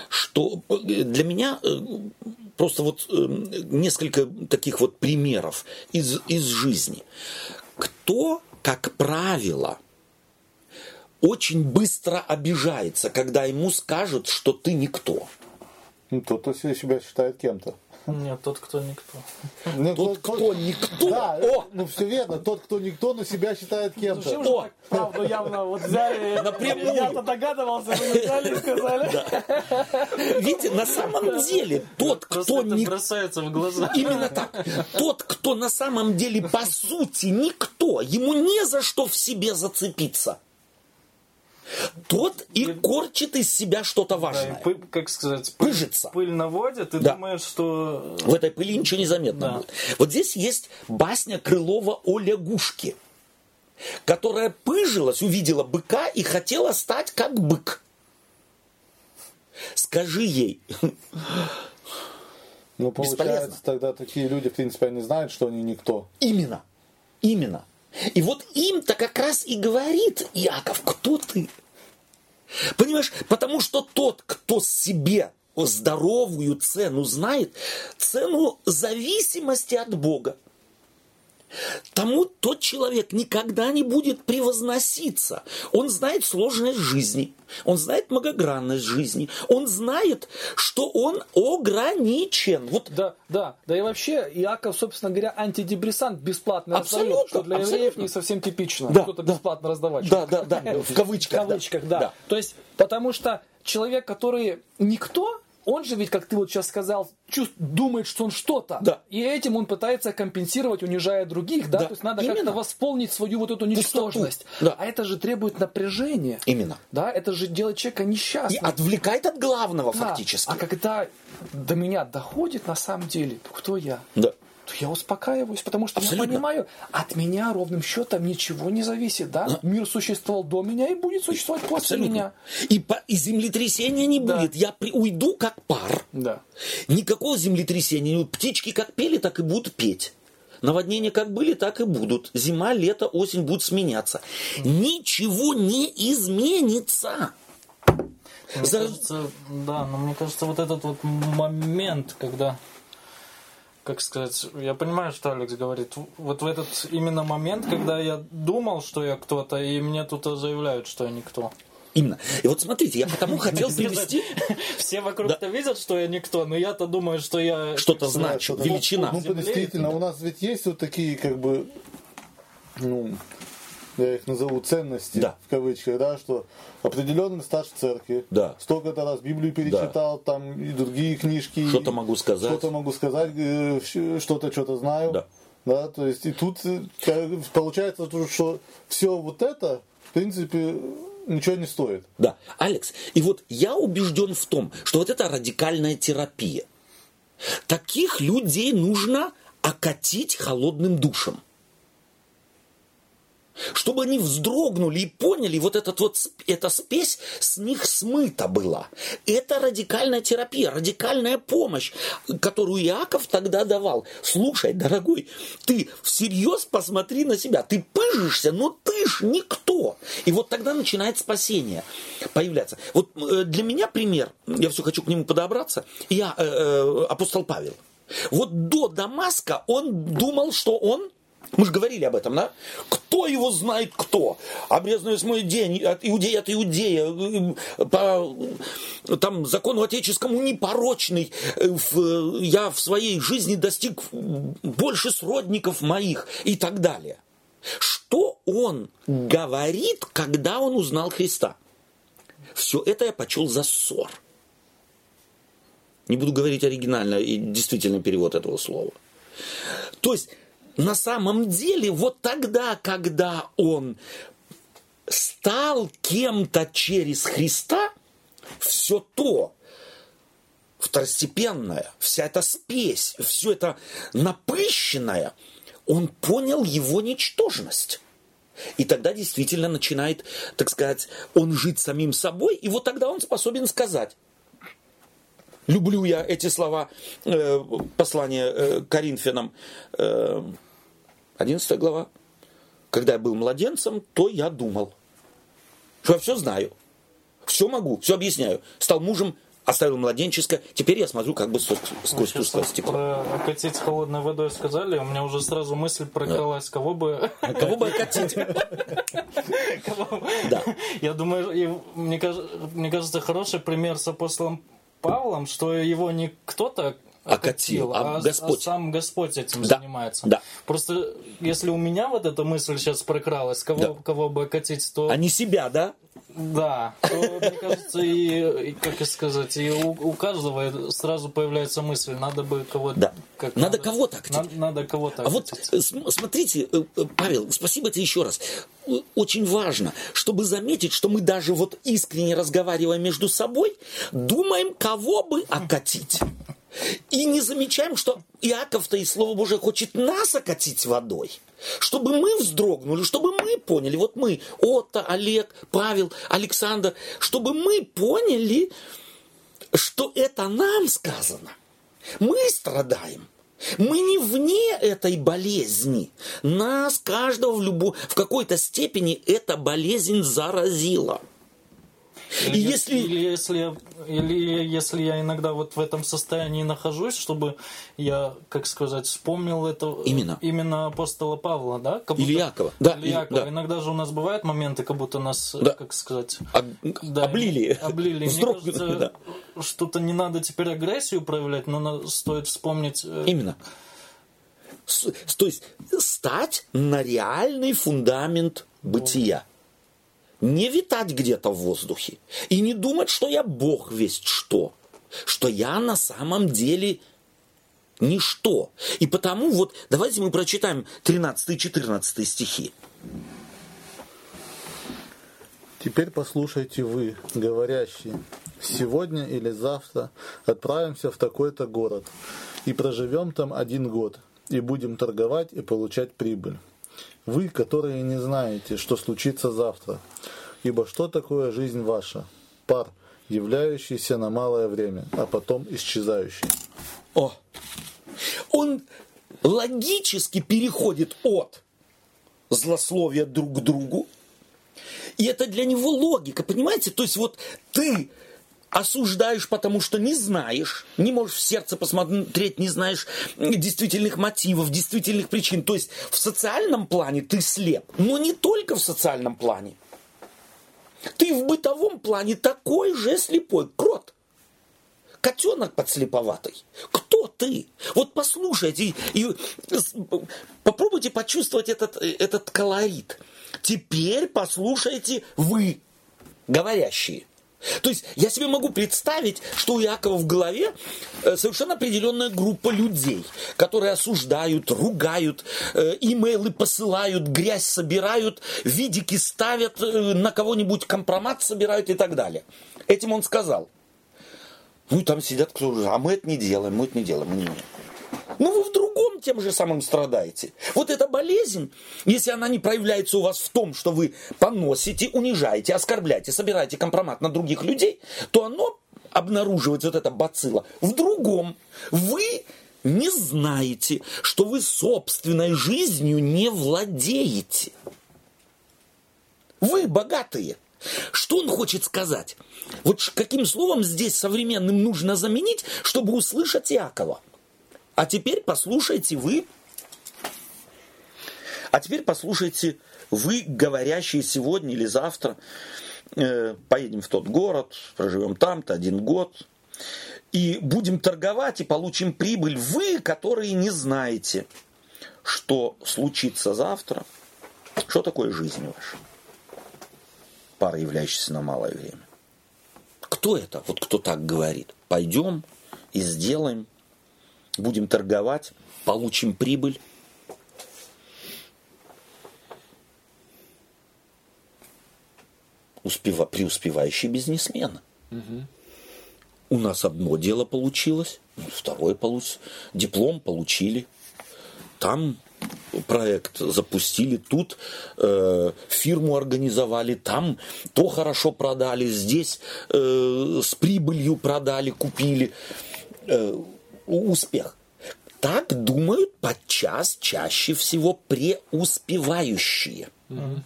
что для меня просто вот э, несколько таких вот примеров из, из жизни. Кто, как правило, очень быстро обижается, когда ему скажут, что ты никто. Ну, тот, кто себя считает кем-то. Нет, тот, кто никто. Ну, тот, тот, кто никто. Да, О! ну все верно. Тот, кто никто, но себя считает кем-то. Ну, О! правду явно вот взяли. Напрямую. Я-то догадывался, вы взяли и сказали. Видите, на самом деле, тот, кто не... бросается в глаза. Именно так. Тот, кто на самом деле, по сути, никто, ему не за что в себе зацепиться. Тот и корчит из себя что-то важное. Да, пыль, как сказать, пыль, Пыжится. Пыль наводит, и да. думаешь, что... В этой пыли ничего не заметно да. будет. Вот здесь есть басня Крылова о лягушке, которая пыжилась, увидела быка и хотела стать как бык. Скажи ей. Ну, получается, Бесполезно. тогда такие люди, в принципе, они знают, что они никто. Именно. Именно. И вот им-то как раз и говорит Яков, кто ты? Понимаешь, потому что тот, кто себе здоровую цену знает, цену зависимости от Бога, тому тот человек никогда не будет превозноситься. Он знает сложность жизни, он знает многогранность жизни, он знает, что он ограничен. Вот. Да, да, да и вообще Иаков, собственно говоря, антидепрессант бесплатно абсолютно, раздает, что для абсолютно. евреев не совсем типично да, что-то да, бесплатно раздавать. Да, да, да, в кавычках. (laughs) В кавычках, да. да. То есть, потому что человек, который никто, он же ведь, как ты вот сейчас сказал, чувств, думает, что он что-то. Да. И этим он пытается компенсировать, унижая других, да? да. То есть надо как-то восполнить свою вот эту ничтожность. Да. А это же требует напряжения. Именно. Да, это же делает человека несчастным. И отвлекает от главного да. фактически. А когда до меня доходит на самом деле, кто я? Да я успокаиваюсь, потому что Абсолютно. я понимаю, от меня ровным счетом ничего не зависит, да? да? Мир существовал до меня и будет существовать после Абсолютно. меня. И, по, и землетрясения не да. будет. Я при, уйду как пар. Да. Никакого землетрясения. Птички как пели, так и будут петь. Наводнения как были, так и будут. Зима, лето, осень будут сменяться. Ничего не изменится. Мне За... кажется, да, но мне кажется, вот этот вот момент, когда как сказать, я понимаю, что Алекс говорит, вот в этот именно момент, когда я думал, что я кто-то, и мне тут заявляют, что я никто. Именно. И вот смотрите, я потому хотел привести... (laughs) Все вокруг-то видят, что я никто, но я-то думаю, что я... Что-то значу, величина. Ну, действительно, у нас ведь есть вот такие, как бы, ну, я их назову ценности, да. в кавычках, да, что определенный стаж в церкви, да. столько-то раз Библию перечитал, да. там и другие книжки. Что-то могу сказать. Что-то могу сказать, э, что-то что-то знаю. Да. Да, то есть и тут э, получается, что все вот это, в принципе, ничего не стоит. Да, Алекс, и вот я убежден в том, что вот это радикальная терапия. Таких людей нужно окатить холодным душем чтобы они вздрогнули и поняли, вот этот вот, эта спесь с них смыта была. Это радикальная терапия, радикальная помощь, которую Иаков тогда давал. Слушай, дорогой, ты всерьез посмотри на себя, ты пыжишься, но ты ж никто. И вот тогда начинает спасение появляться. Вот э, для меня пример, я все хочу к нему подобраться, я э, э, апостол Павел. Вот до Дамаска он думал, что он мы же говорили об этом, да? Кто его знает кто? Обрезанный мой день, от иудея от иудея, по там, закону отеческому непорочный. Я в своей жизни достиг больше сродников моих и так далее. Что он говорит, когда он узнал Христа? Все это я почел за ссор. Не буду говорить оригинально и действительно перевод этого слова. То есть на самом деле вот тогда, когда он стал кем-то через Христа, все то, второстепенное, вся эта спесь, все это напыщенное, он понял его ничтожность. И тогда действительно начинает, так сказать, он жить самим собой, и вот тогда он способен сказать, люблю я эти слова э, послания э, Коринфянам, э, 11 глава. Когда я был младенцем, то я думал, что я все знаю, все могу, все объясняю. Стал мужем, оставил младенческое. Теперь я смотрю как бы сквозь тусклое стекло. Про окатить холодной водой сказали, у меня уже сразу мысль прокралась, да. кого бы... А кого бы окатить? (laughs) Да. Я думаю, мне кажется, хороший пример с апостолом Павлом, что его не кто-то окатил, а, а Господь. А сам Господь этим да. занимается. Да. Просто если у меня вот эта мысль сейчас прокралась, кого, да. кого бы окатить, то... А не себя, да? Да, мне кажется, и, и как сказать, и у, у каждого сразу появляется мысль, надо бы кого-то... Да. Как, надо, надо кого-то. Надо, надо кого-то А вот э, смотрите, э, э, Павел, спасибо тебе еще раз. Очень важно, чтобы заметить, что мы даже вот искренне разговаривая между собой, думаем, кого бы окатить. И не замечаем, что Иаков-то и Слово Божие хочет нас окатить водой. Чтобы мы вздрогнули, чтобы мы поняли, вот мы, Отто, Олег, Павел, Александр, чтобы мы поняли, что это нам сказано. Мы страдаем. Мы не вне этой болезни. Нас, каждого в, любо... в какой-то степени эта болезнь заразила. И если... Или если, или если я иногда вот в этом состоянии нахожусь, чтобы я, как сказать, вспомнил это именно, именно апостола Павла, да? Как будто... Или Якова. Да, Или Якова. Да. Иногда же у нас бывают моменты, как будто нас, да. как сказать... Об... Да, облили. Облили. Мне кажется, да. что-то не надо теперь агрессию проявлять, но стоит вспомнить... Э, именно. То есть стать на реальный фундамент бытия не витать где-то в воздухе и не думать, что я Бог весть что, что я на самом деле ничто. И потому вот давайте мы прочитаем 13 и 14 стихи. Теперь послушайте вы, говорящие, сегодня или завтра отправимся в такой-то город и проживем там один год, и будем торговать и получать прибыль. Вы, которые не знаете, что случится завтра. Ибо что такое жизнь ваша? Пар, являющийся на малое время, а потом исчезающий. О! Он логически переходит от злословия друг к другу. И это для него логика, понимаете? То есть вот ты осуждаешь, потому что не знаешь, не можешь в сердце посмотреть, не знаешь действительных мотивов, действительных причин. То есть в социальном плане ты слеп, но не только в социальном плане. Ты в бытовом плане такой же слепой, крот. Котенок подслеповатый. Кто ты? Вот послушайте и, и попробуйте почувствовать этот, этот колорит. Теперь послушайте вы, говорящие. То есть я себе могу представить, что у Якова в голове э, совершенно определенная группа людей, которые осуждают, ругают, э, имейлы посылают, грязь собирают, видики ставят, э, на кого-нибудь компромат собирают и так далее. Этим он сказал. Ну, там сидят кто а мы это не делаем, мы это не делаем. Не, не. Ну, вы в другом тем же самым страдаете. Вот эта болезнь, если она не проявляется у вас в том, что вы поносите, унижаете, оскорбляете, собираете компромат на других людей, то оно обнаруживает вот эта бацилла в другом. Вы не знаете, что вы собственной жизнью не владеете. Вы богатые. Что он хочет сказать? Вот каким словом здесь современным нужно заменить, чтобы услышать Якова? А теперь послушайте вы, а теперь послушайте вы, говорящие сегодня или завтра, э, поедем в тот город, проживем там-то один год, и будем торговать и получим прибыль. Вы, которые не знаете, что случится завтра, что такое жизнь ваша? Пара, являющаяся на малое время. Кто это? Вот кто так говорит? Пойдем и сделаем будем торговать, получим прибыль. Успева, преуспевающий бизнесмен. Угу. У нас одно дело получилось, второе получилось. Диплом получили. Там проект запустили, тут э, фирму организовали, там то хорошо продали, здесь э, с прибылью продали, купили. Э, успех. Так думают подчас чаще всего преуспевающие. Угу.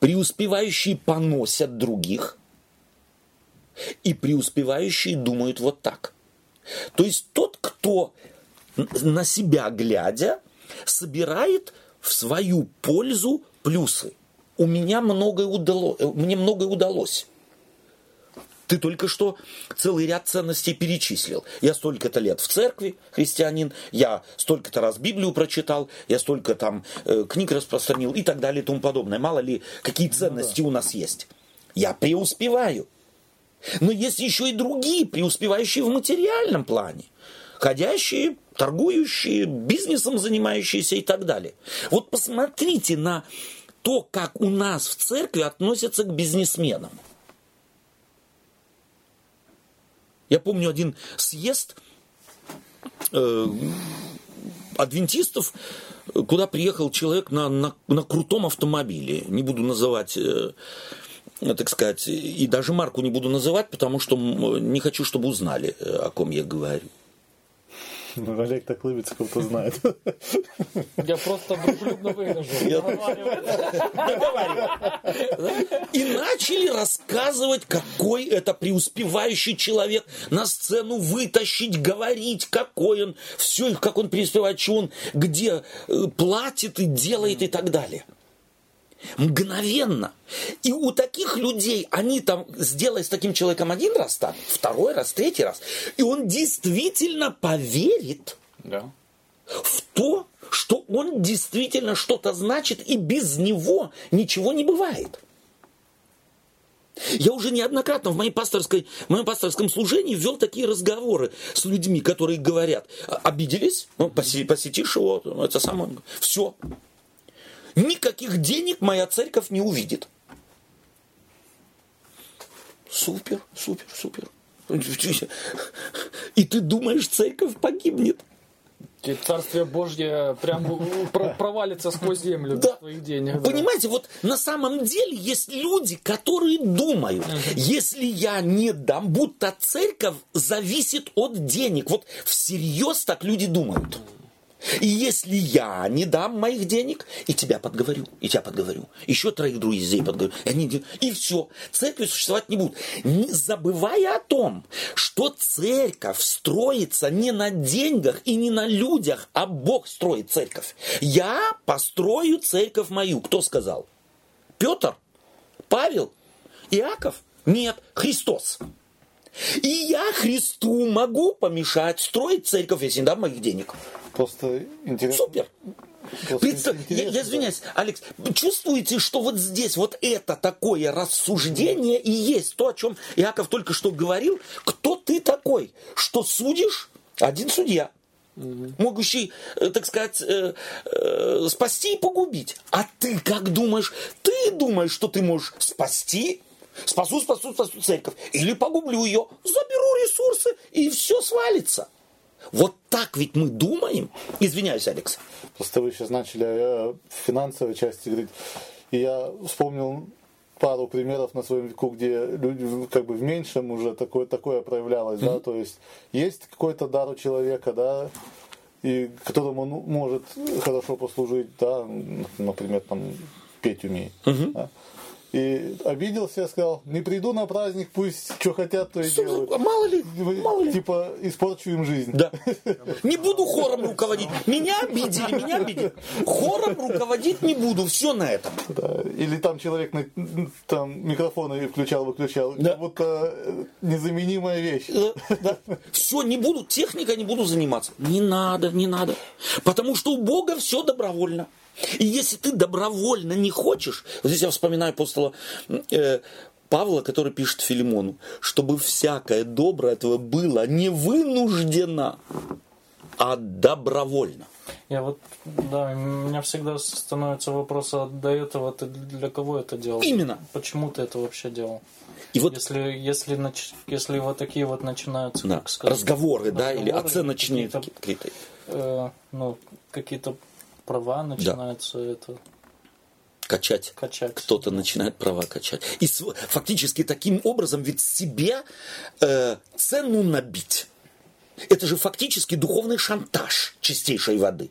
Преуспевающие поносят других, и преуспевающие думают вот так. То есть тот, кто на себя глядя, собирает в свою пользу плюсы. У меня многое удалось, мне многое удалось. Ты только что целый ряд ценностей перечислил. Я столько-то лет в церкви, христианин, я столько-то раз Библию прочитал, я столько там э, книг распространил и так далее и тому подобное. Мало ли, какие ценности ну, да. у нас есть. я преуспеваю. Но есть еще и другие, преуспевающие в материальном плане. Ходящие, торгующие, бизнесом занимающиеся и так далее. Вот посмотрите на то, как у нас в церкви относятся к бизнесменам. Я помню один съезд э, адвентистов, куда приехал человек на, на, на крутом автомобиле. Не буду называть, э, так сказать, и даже марку не буду называть, потому что не хочу, чтобы узнали, э, о ком я говорю. Ну, Олег так улыбится, кто знает. Я просто дружелюбно выгляжу. И начали рассказывать, какой это преуспевающий человек. На сцену вытащить, говорить, какой он, все, как он преуспевает, что он где э, платит и делает и так далее. Мгновенно. И у таких людей, они там, сделай с таким человеком один раз так, второй раз, третий раз, и он действительно поверит Да. в то, что он действительно что-то значит, и без него ничего не бывает. Я уже неоднократно в, моей пасторской, в моем пасторском служении вел такие разговоры с людьми, которые говорят, «А, обиделись, ну, посетишь его, это самое, все. Никаких денег моя церковь не увидит. Супер, супер, супер. И ты думаешь, церковь погибнет? И Царствие Божье прям про- провалится сквозь землю Да. твоих денег. да. Понимаете, вот на самом деле есть люди, которые думают, если я не дам, будто церковь зависит от денег. Вот всерьез так люди думают. И если я не дам моих денег, и тебя подговорю, и тебя подговорю, еще троих друзей подговорю, и, они, и все, церкви существовать не будет. Не забывая о том, что церковь строится не на деньгах и не на людях, а Бог строит церковь. Я построю церковь мою. Кто сказал? Петр? Павел? Иаков? Нет, Христос. И я Христу могу помешать строить церковь, если не дам моих денег. Просто интересно. Супер. просто я, интересно, я извиняюсь, Алекс, чувствуете, что вот здесь вот это такое рассуждение и есть то, о чем Иаков только что говорил? Кто ты такой, что судишь? Один судья, могущий, э, так сказать, э, э, спасти и погубить. А ты как думаешь? Ты думаешь, что ты можешь спасти? Спасу, спасу, спасу церковь. Или погублю ее, заберу ресурсы, и все свалится. Вот так ведь мы думаем. Извиняюсь, Алекс. Просто вы сейчас начали о финансовой части говорить. И я вспомнил пару примеров на своем веку, где люди как бы в меньшем уже такое, такое проявлялось, да, то есть есть какой-то дар у человека, да, и которому он может хорошо послужить, да, например, там петь умеет. да. И обиделся, сказал, не приду на праздник, пусть что хотят, то и делают. А Мало ли, мало ли. Типа, испорчу им жизнь. Да. Не буду хором руководить. Меня обидели, меня обидели. Хором руководить не буду. Все на этом. Да, Или там человек на, там микрофоны включал, выключал. Да. Как будто э, незаменимая вещь. Все, не буду, техника не буду заниматься. Не надо, не надо. Потому что у Бога все добровольно. И если ты добровольно не хочешь, вот здесь я вспоминаю апостола э, Павла, который пишет Филимону, чтобы всякое доброе твое было не вынуждено, а добровольно. Я вот, да, у меня всегда становится вопрос, а до этого ты для кого это делал? Именно. Почему ты это вообще делал? И вот Если, если, нач- если вот такие вот начинаются, да, как сказать, разговоры, да, или разговоры, оценочные какие-то, критерии. э, ну, какие-то права начинаются это Качать. качать. Кто-то начинает права качать. И фактически таким образом ведь себе э, цену набить. Это же фактически духовный шантаж чистейшей воды.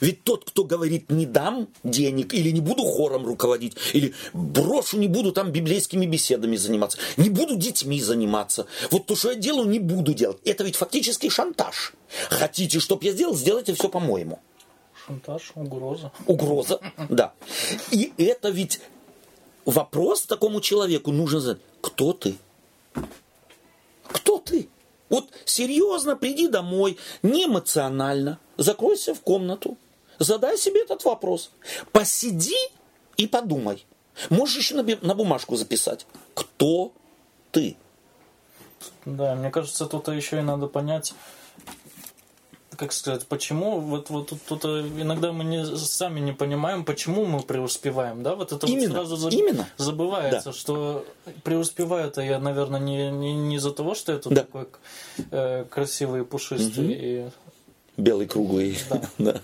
Ведь тот, кто говорит не дам денег, или не буду хором руководить, или брошу, не буду там библейскими беседами заниматься, не буду детьми заниматься, вот то, что я делаю, не буду делать. Это ведь фактически шантаж. Хотите, чтобы я сделал, сделайте все по-моему. Шантаж, угроза. Угроза, (laughs) да. И это ведь вопрос такому человеку нужно задать. Кто ты? Кто ты? Вот серьезно приди домой, не эмоционально, закройся в комнату, задай себе этот вопрос. Посиди и подумай. Можешь еще на, бумажку записать. Кто ты? Да, мне кажется, тут еще и надо понять, как сказать, почему вот вот тут, тут иногда мы не, сами не понимаем, почему мы преуспеваем, да, вот это именно, вот сразу заб, именно. забывается, да. что преуспеваю-то я, наверное, не, не, не из-за того, что я тут да. такой э, красивый, пушистый угу. и белый круглый, да. (laughs) да.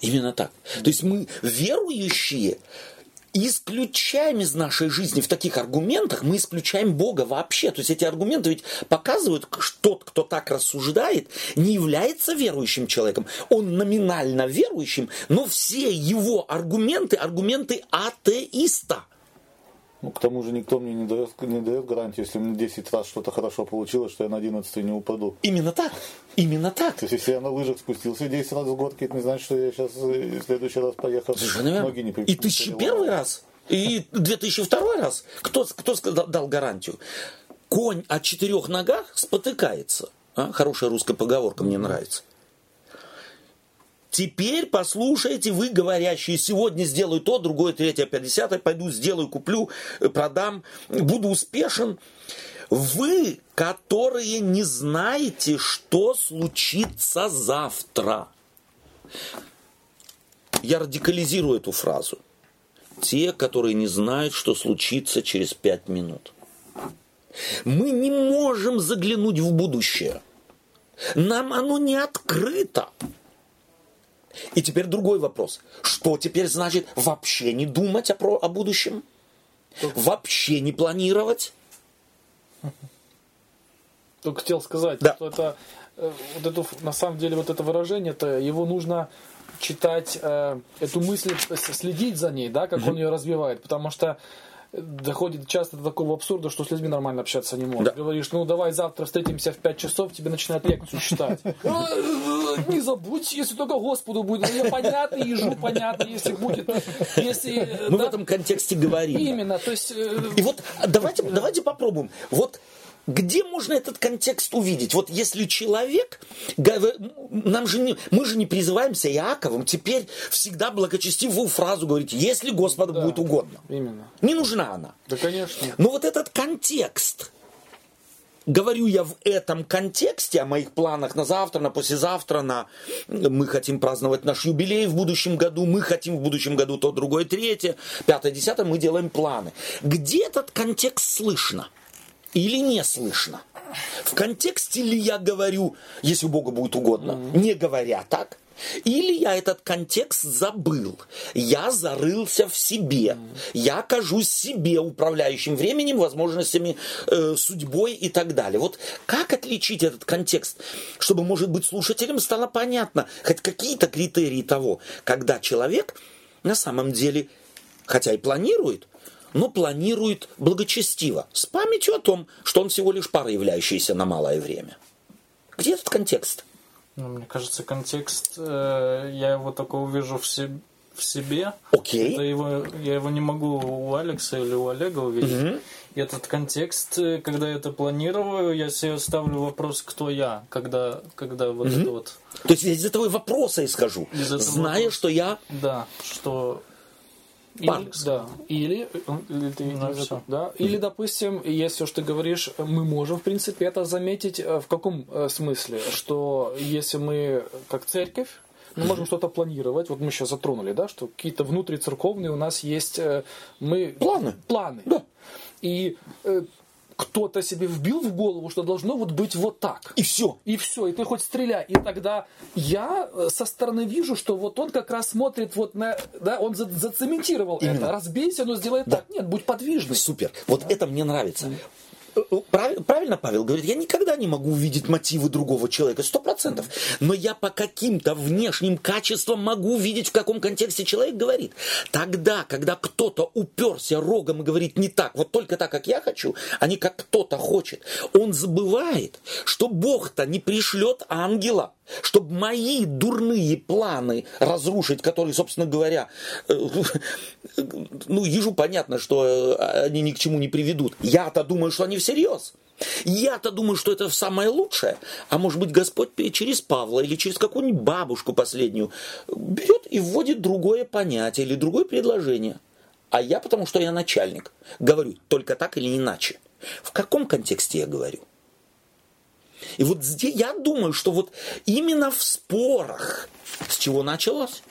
Именно так. То есть мы верующие, исключаем из нашей жизни в таких аргументах, мы исключаем Бога вообще. То есть эти аргументы ведь показывают, что тот, кто так рассуждает, не является верующим человеком. Он номинально верующим, но все его аргументы, аргументы атеиста. Ну, к тому же никто мне не дает, не дает гарантии, если мне 10 раз что-то хорошо получилось, что я на 11 не упаду. Именно так. Именно так. То есть, если я на лыжах спустился 10 раз в горке, это не значит, что я сейчас э, в следующий раз поехал. Совершенно ноги не И тысячи первый раз, и 2002 раз. Кто, кто дал гарантию? Конь о четырех ногах спотыкается. А? Хорошая русская поговорка, мне нравится. Теперь послушайте, вы говорящие, сегодня сделаю то, другое, третье, пятьдесятое, пойду сделаю, куплю, э, продам, буду успешен. Вы, которые не знаете, что случится завтра. Я радикализирую эту фразу. Те, которые не знают, что случится через пять минут. Мы не можем заглянуть в будущее. Нам оно не открыто. И теперь другой вопрос. Что теперь значит вообще не думать о, про, о будущем? Вообще не планировать? Только хотел сказать, да. что это э, вот это, на самом деле вот это выражение, то его нужно читать э, эту мысль, следить за ней, да, как mm-hmm. он ее развивает, потому что доходит часто до такого абсурда, что с людьми нормально общаться не можешь. Да. Говоришь, ну давай завтра встретимся в 5 часов, тебе начинают лекцию читать. (laughs) Не забудь, если только Господу будет. Я понятно, ежу понятно, если будет. Если, Мы в этом контексте говорим. Именно, то есть... Э, И вот давайте, давайте попробуем. Вот где можно этот контекст увидеть? Вот если человек, нам же не, мы же не призываемся Иаковым теперь всегда благочестивую фразу говорить, если Господу да, будет угодно. Именно. Не нужна она. Да, конечно. Но вот этот контекст, говорю я в этом контексте о моих планах на завтра, на послезавтра, на мы хотим праздновать наш юбилей в будущем году, мы хотим в будущем году то, другое, третье, пятое, десятое, мы делаем планы. Где этот контекст слышно? Или не слышно? В контексте ли я говорю, если Богу будет угодно, mm-hmm. не говоря так? Или я этот контекст забыл, я зарылся в себе, mm-hmm. я кажусь себе управляющим временем, возможностями, э, судьбой и так далее. Вот как отличить этот контекст, чтобы, может быть, слушателям стало понятно хоть какие-то критерии того, когда человек на самом деле, хотя и планирует, но планирует благочестиво, с памятью о том, что он всего лишь пара, являющаяся на малое время. Где этот контекст? Ну, мне кажется, контекст, э, я его только увижу в, себе, в себе. Окей. Это его, я его не могу у Алекса или у Олега увидеть. Угу. И этот контекст, э, когда я это планирую, я себе ставлю вопрос, кто я, когда, когда вот угу. это вот... То есть я из этого вопроса исхожу, из зная, вопроса, что я... Да, что или, да. Или, или, ты, ну, все. да. или, допустим, если уж ты говоришь, мы можем, в принципе, это заметить э, в каком э, смысле? Что если мы, как церковь, мы можем что-то планировать. Вот мы сейчас затронули, да, что какие-то внутрицерковные у нас есть э, мы планы. Планы. Да. И кто-то себе вбил в голову, что должно вот быть вот так. И все. И все. И ты хоть стреляй. И тогда я э, со стороны вижу, что вот он как раз смотрит вот на... Да, он за, зацементировал Именно. это. Разбейся, но сделай да. так. Нет, будь подвижный. Супер. Вот да. это мне нравится. Правильно Павел говорит, я никогда не могу увидеть мотивы другого человека, сто процентов. Но я по каким-то внешним качествам могу увидеть, в каком контексте человек говорит. Тогда, когда кто-то уперся рогом и говорит не так, вот только так, как я хочу, а не как кто-то хочет, он забывает, что Бог-то не пришлет ангела, чтобы мои дурные планы разрушить, которые, собственно говоря, э, (laughs) ну, ежу понятно, что э, они ни к чему не приведут. Я-то думаю, что они всерьез. Я-то думаю, что это самое лучшее. А может быть, Господь через Павла или через какую-нибудь бабушку последнюю берет и вводит другое понятие или другое предложение. а я, потому что я начальник, говорю только так или иначе. В каком контексте я говорю? И вот здесь я думаю, что вот именно в спорах, с чего началось?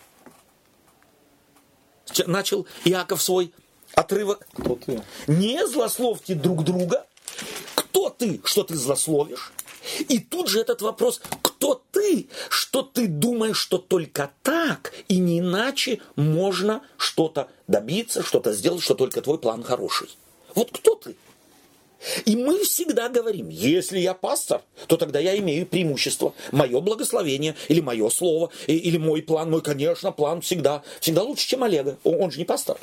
Начал Иаков свой отрывок. Кто ты? Не злословьте друг друга. Кто ты, что ты злословишь? И тут же этот вопрос, кто ты, что ты думаешь, что только так и не иначе можно что-то добиться, что-то сделать, что только твой план хороший. Вот кто ты? И мы всегда говорим, если я пастор, то тогда я имею преимущество. Мое благословение, или мое слово, или мой план. Мой, конечно, план всегда, всегда лучше, чем Олега. Он, же не пастор.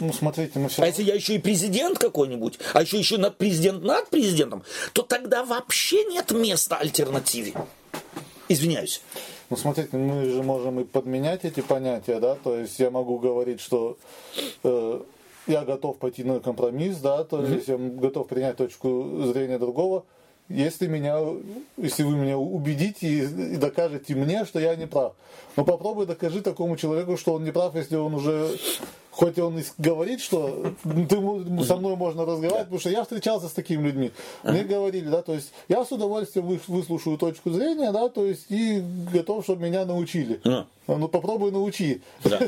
Ну, смотрите, мы все А если я еще и президент какой-нибудь, а еще еще над президент над президентом, то тогда вообще нет места альтернативе. Извиняюсь. Ну, смотрите, мы же можем и подменять эти понятия, да, то есть я могу говорить, что э, я готов пойти на компромисс, да, то есть я готов принять точку зрения другого, если меня, если вы меня убедите и, и докажете мне, что я не прав. Но попробуй докажи такому человеку, что он не прав, если он уже хоть он и говорит, что ты, со мной можно разговаривать, потому что я встречался с такими людьми. Мне говорили, да, то есть я с удовольствием выслушаю точку зрения, да, то есть и готов, чтобы меня научили. А. Ну попробуй научи. Да.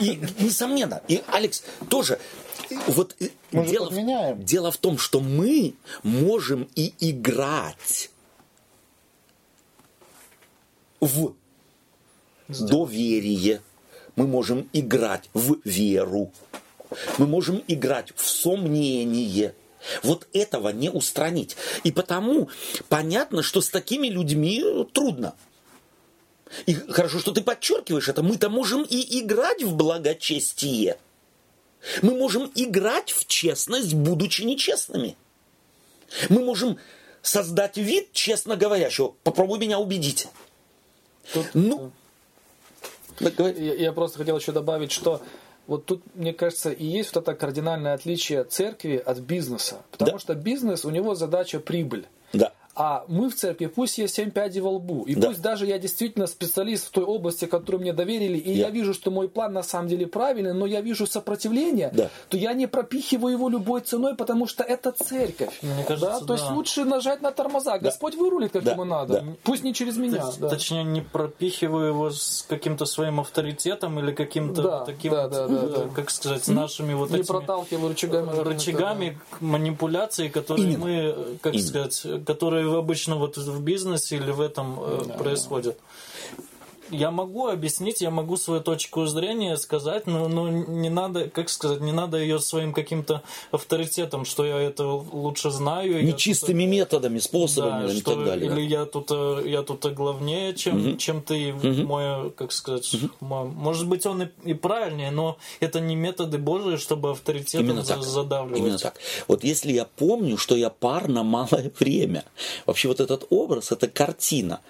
И, несомненно, и Алекс тоже, вот э, Мы дело, подменяем. дело в том, что мы можем и играть в доверие. Мы можем играть в веру. Мы можем играть в сомнение. Вот этого не устранить. И потому понятно, что с такими людьми трудно. И хорошо, что ты подчеркиваешь это. Мы-то можем и играть в благочестие. Мы можем играть в честность, будучи нечестными. Мы можем создать вид честно говорящего. Попробуй меня убедить. Тут, Ну, говори. Я, я просто хотел еще добавить, что вот тут, мне кажется, и есть вот это кардинальное отличие церкви от бизнеса. Потому Да. что бизнес, у него задача прибыль. Да. А мы в церкви, пусть есть семь пядей во лбу, и Да. пусть даже я действительно специалист в той области, которую мне доверили, и Я. я вижу, что мой план на самом деле правильный, но я вижу сопротивление, Да. то я не пропихиваю его любой ценой, потому что это церковь. Мне кажется, да? То есть да. лучше нажать на тормоза. Господь вырулит, как Да. ему надо. Да. Пусть не через меня. Точ- да. Точнее, не пропихиваю его с каким-то своим авторитетом или каким-то Да, таким, да, вот, да, да, э, да. как сказать, нашими вот не этими проталкиваю рычагами. рычагами к манипуляции, которые Именно. мы, как Именно. сказать, которые обычно вот в бизнесе или в этом э, происходят. Я могу объяснить, я могу свою точку зрения сказать, но, но не надо, как сказать, не надо ее своим каким-то авторитетом, что я это лучше знаю. я Нечистыми методами, способами да, и что, так далее. Или я тут, э, я тут главнее, чем, чем ты, мой, как сказать, мой- может быть, он и, и правильнее, но это не методы Божии, чтобы авторитетом Именно так. задавливать. Именно так. Вот если я помню, что я пар на малое (laughs) время. Вообще вот этот образ, это картина.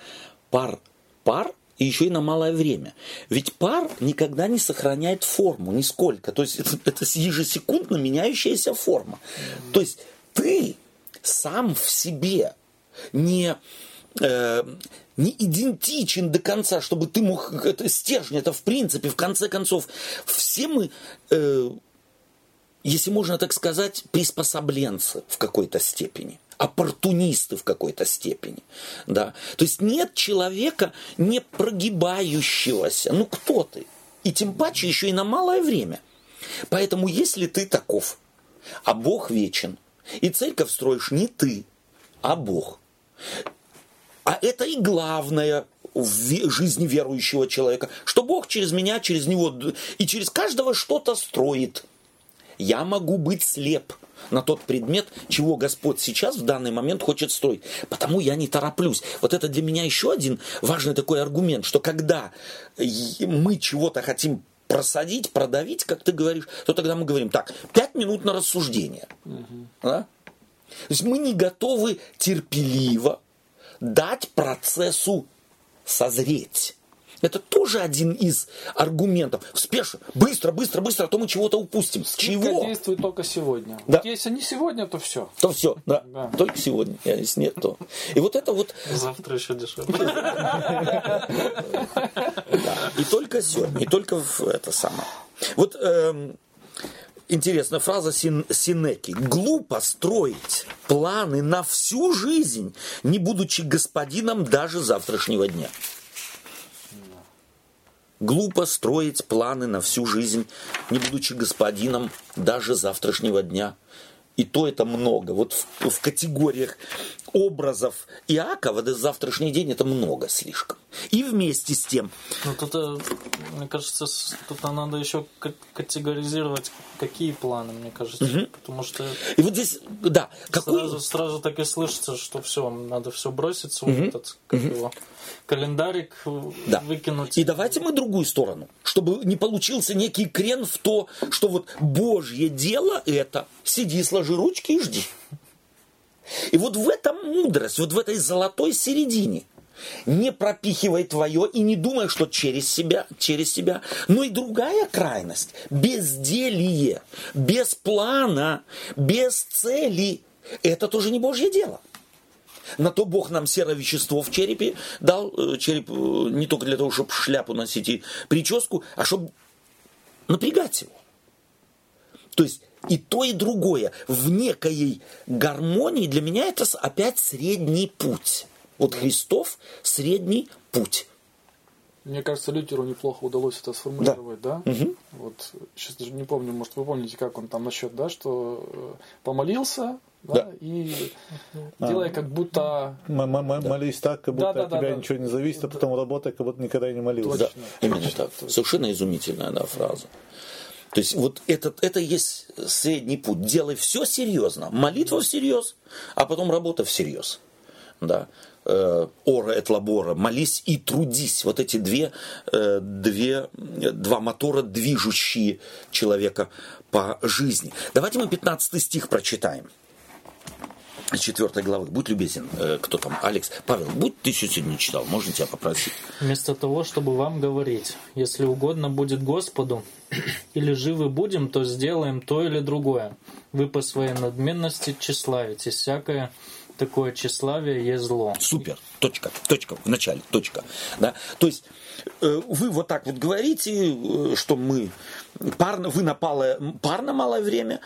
Пар, пар и еще и на малое время. Ведь пар никогда не сохраняет форму, нисколько. То есть это, (laughs) это ежесекундно меняющаяся форма. То есть ты сам в себе не, э, не идентичен до конца, чтобы ты мог... Это стержень, это в принципе, в конце концов, все мы... э, если можно так сказать, приспособленцы в какой-то степени, оппортунисты в какой-то степени. Да? То есть нет человека не прогибающегося. Ну кто ты? И тем паче еще и на малое время. Поэтому если ты таков, а Бог вечен, и церковь строишь не ты, а Бог, а это и главное в жизни верующего человека, что Бог через меня, через него и через каждого что-то строит. Я могу быть слеп на тот предмет, чего Господь сейчас в данный момент хочет строить. Потому я не тороплюсь. Вот это для меня еще один важный такой аргумент, что когда мы чего-то хотим просадить, продавить, как ты говоришь, то тогда мы говорим, так, пять минут на рассуждение. Да? То есть мы не готовы терпеливо дать процессу созреть. Это тоже один из аргументов. Спешно, быстро, быстро, быстро, а то мы чего-то упустим. С Скидка чего? действует только сегодня. Да. Вот если не сегодня, то все. То все, да. Да. Только сегодня. А Если нет, то. И вот это вот, Завтра еще дешевле. да. И только сегодня, и только в это самое. Вот эм, интересная фраза Син, Синеки. Глупо строить планы на всю жизнь, не будучи господином даже завтрашнего дня. Глупо строить планы на всю жизнь, не будучи господином даже завтрашнего дня. И то это много. Вот в, в категориях образов Иакова да завтрашний день это много слишком. И вместе с тем. Ну тут, э, мне кажется, тут надо еще категоризировать, какие планы, мне кажется. Угу. Потому что и вот здесь, да, какой... сразу, сразу так и слышится, что все, надо все броситься, угу. вот этот, как угу. его, календарик да. выкинуть. И давайте мы другую сторону, чтобы не получился некий крен в то, что вот Божье дело это, сиди, сложи ручки и жди. И вот в этом мудрость, вот в этой золотой середине. Не пропихивай твое и не думай, что через себя, через себя. Но и другая крайность. Безделие, без плана, без цели. Это тоже не Божье дело. На то Бог нам серое вещество в черепе дал. Э, череп э, не только для того, чтобы шляпу носить и прическу, а чтобы напрягать его. То есть и то, и другое в некой гармонии для меня это опять средний путь. Вот Христов средний путь. Мне кажется, Лютеру неплохо удалось это сформулировать, да? да? Угу. Вот сейчас даже не помню, может вы помните, как он там насчет, да, что э, помолился, да, да. и а, делай как будто... Молись так, как будто да, от тебя да, ничего не зависит, а потом работай, как будто никогда не молился. Точно, да, именно так. Точно. Совершенно изумительная да, фраза. То есть вот этот, это есть средний путь. Делай все серьезно. Молитва всерьез, а потом работа всерьез. Да. Э, ора et лабора, молись и трудись. Вот эти две, э, две, два мотора, движущие человека по жизни. Давайте мы 15 стих прочитаем. 4 главы. Будь любезен, э, кто там, Алекс. Павел, будь ты еще сегодня читал, можно тебя попросить? Вместо того, чтобы вам говорить, если угодно будет Господу, (clears throat) или живы будем, то сделаем то или другое. Вы по своей надменности тщеславите. Всякое такое тщеславие есть зло. Супер. Точка. Точка. В начале. Точка. Да? То есть э, вы вот так вот говорите, э, что мы парно, вы на парно малое время,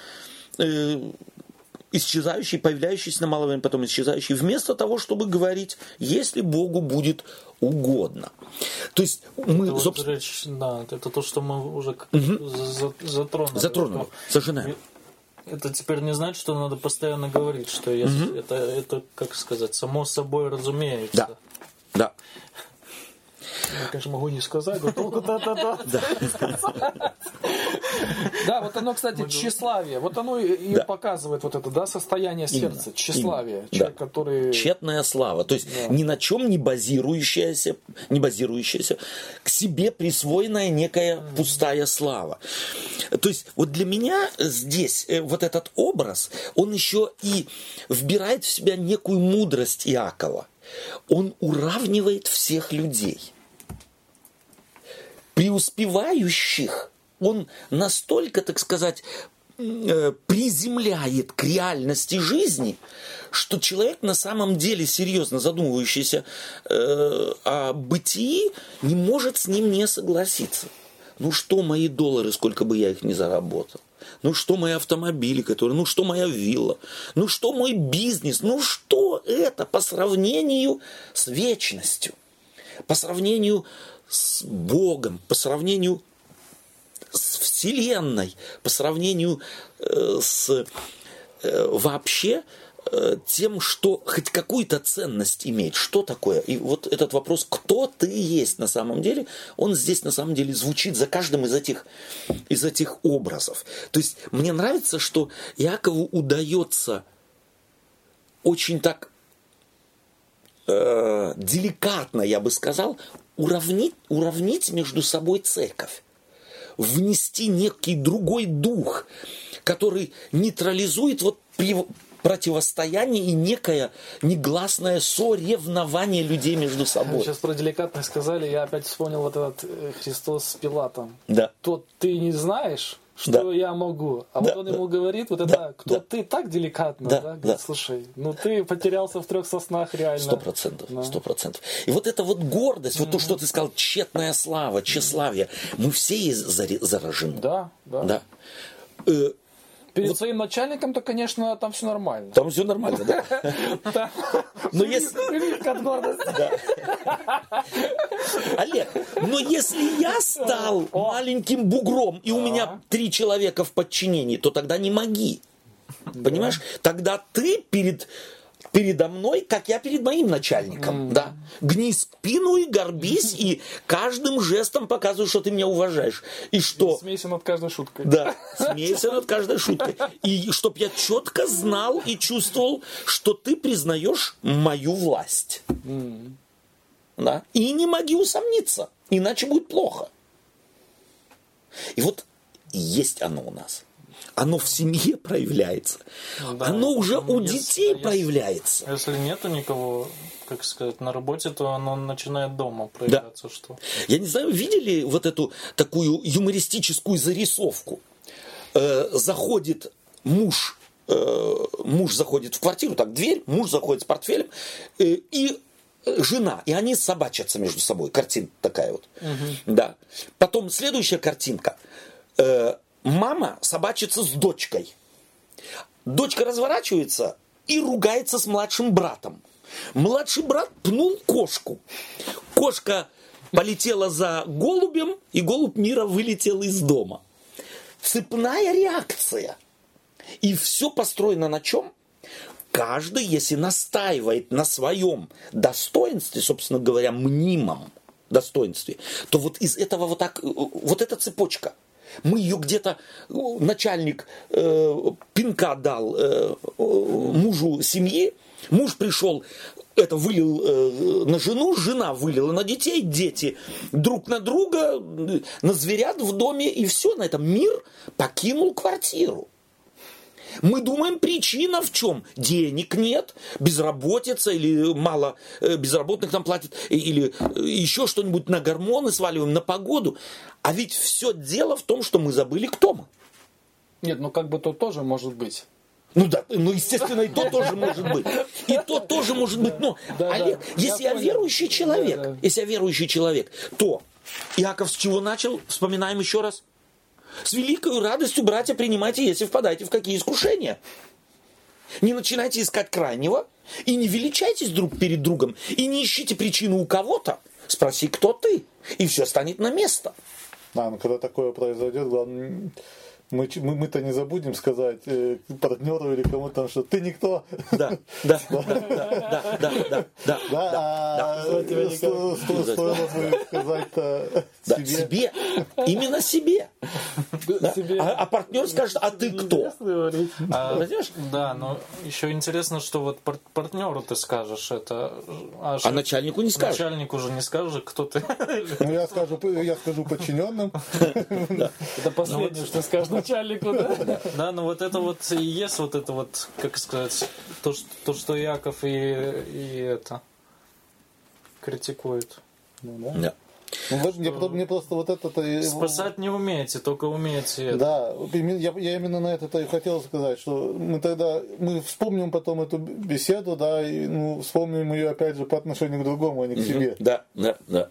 исчезающий, появляющийся на малое время, потом исчезающий, вместо того, чтобы говорить, если Богу будет угодно. То есть мы, это собственно... Вот речь, да, это то, что мы уже угу. затронули. Затронули, совершенно. Это теперь не значит, что надо постоянно говорить, что если угу. это, это, как сказать, само собой разумеется. Да. Да. Я, конечно, могу не сказать, но только да-да-да. Да, вот оно, кстати, тщеславие. Вот оно и показывает вот это, да, состояние сердца, тщеславие. Человек, который... Тщетная слава. То есть ни на чем не базирующаяся, не базирующаяся, к себе присвоенная некая пустая слава. То есть вот для меня здесь э, вот этот образ, он еще и вбирает в себя некую мудрость Иакова. Он уравнивает всех людей – преуспевающих он настолько, так сказать, э, приземляет к реальности жизни, что человек на самом деле серьезно задумывающийся э, о бытии не может с ним не согласиться. Ну что мои доллары, сколько бы я их ни заработал? Ну что мои автомобили, которые, ну что моя вилла, ну что мой бизнес, ну что это по сравнению с вечностью, по сравнению с Богом, по сравнению с Вселенной, по сравнению э, с э, вообще э, тем, что хоть какую-то ценность имеет. Что такое? И вот этот вопрос, кто ты есть на самом деле, он здесь на самом деле звучит за каждым из этих, из этих образов. То есть мне нравится, что Иакову удается очень так э, деликатно, я бы сказал, уравнить, уравнить между собой церковь, внести некий другой дух, который нейтрализует вот противостояние и некое негласное соревнование людей между собой. Сейчас про деликатность сказали, я опять вспомнил вот этот э, Христос с Пилатом. Да. Тот ты не знаешь, что да. я могу. А да, вот он ему говорит, вот это, да, кто да. ты так деликатно, да, да? Говорит, да. слушай, ну ты потерялся в трех соснах реально. Сто процентов, сто процентов. И вот эта вот гордость, mm-hmm. вот то, что ты сказал, тщетная слава, тщеславие, мы все заражены. Да, да. да. э, Перед своим начальником-то, конечно, там все нормально. там все нормально, да? (laughs) Но если... Олег, но если я стал маленьким бугром, и у меня три человека в подчинении, то тогда не моги. Понимаешь? Тогда ты перед передо мной, как я перед моим начальником, да. Гни спину и горбись, и каждым жестом показывай, что ты меня уважаешь. И что... Смейся над каждой шуткой. Да, смейся над каждой шуткой. И чтоб я четко знал и чувствовал, что ты признаешь мою власть. Да? И не моги усомниться, иначе будет плохо. И вот есть оно у нас. Оно в семье (laughs) проявляется. Да, оно уже у если- детей если- проявляется. Если нету никого, как сказать, на работе, то оно начинает дома проявляться, что Я не знаю, видели вот эту такую юмористическую зарисовку? Э, заходит муж, э, муж заходит в квартиру, так дверь, муж заходит с портфелем, э, и э, жена, и они собачатся между собой. Картинка такая вот. Да. Потом следующая картинка. Мама собачится с дочкой. Дочка разворачивается и ругается с младшим братом. Младший брат пнул кошку. Кошка полетела за голубем, и голубь мира вылетел из дома. Цепная реакция. И все построено на чем? Каждый, если настаивает на своем достоинстве, собственно говоря, мнимом достоинстве, то вот из этого вот так, э, вот эта цепочка. Мы ее где-то, э, начальник э, пинка дал э, э, мужу семьи, муж пришел, это вылил э, на жену, жена вылила на детей, дети друг на друга, на зверят в доме, и все, на этом мир покинул квартиру. Мы думаем, причина в чем? Денег нет, безработица или мало э, безработных нам платят, или э, еще что-нибудь на гормоны сваливаем, на погоду. А ведь все дело в том, что мы забыли, кто мы. Нет, ну как бы то тоже может быть. Ну да, ну естественно, и то тоже может быть. И то тоже может быть. Но, Да, да. Олег, Я если я понял. верующий человек, Да, да. если я верующий человек, то Иаков с чего начал? Вспоминаем еще раз. С великой радостью, братья, принимайте, если впадаете в какие искушения. Не начинайте искать крайнего и не величайтесь друг перед другом и не ищите причину у кого-то. Спроси, кто ты, и все станет на место. Да, но когда такое произойдет, главное, мы, мы, то не забудем сказать э, партнеру или кому-то, там, что ты никто. (laughs) Да, да, да, да, да, да, да, да, стоило бы сказать-то да, себе. именно себе. А, а партнер скажет, а ты кто? А? Да, но еще интересно, что вот пар- партнеру ты скажешь это, а, А начальнику не скажешь. начальнику уже не скажешь, кто ты. Ну, я скажу, я скажу подчиненным. (laughs) Это последнее, что скажешь начальнику, да? Да, ну вот это вот и есть вот это вот, как сказать, то, что, то, что Яков и, и это критикует. Да. Ну, мне, про- мне просто вот это-то... и- Спасать не умеете, только умеете это. Да, я, я именно на это и хотел сказать, что мы тогда, мы вспомним потом эту беседу, да, и ну, вспомним ее опять же по отношению к другому, а не к себе. Да, да, да.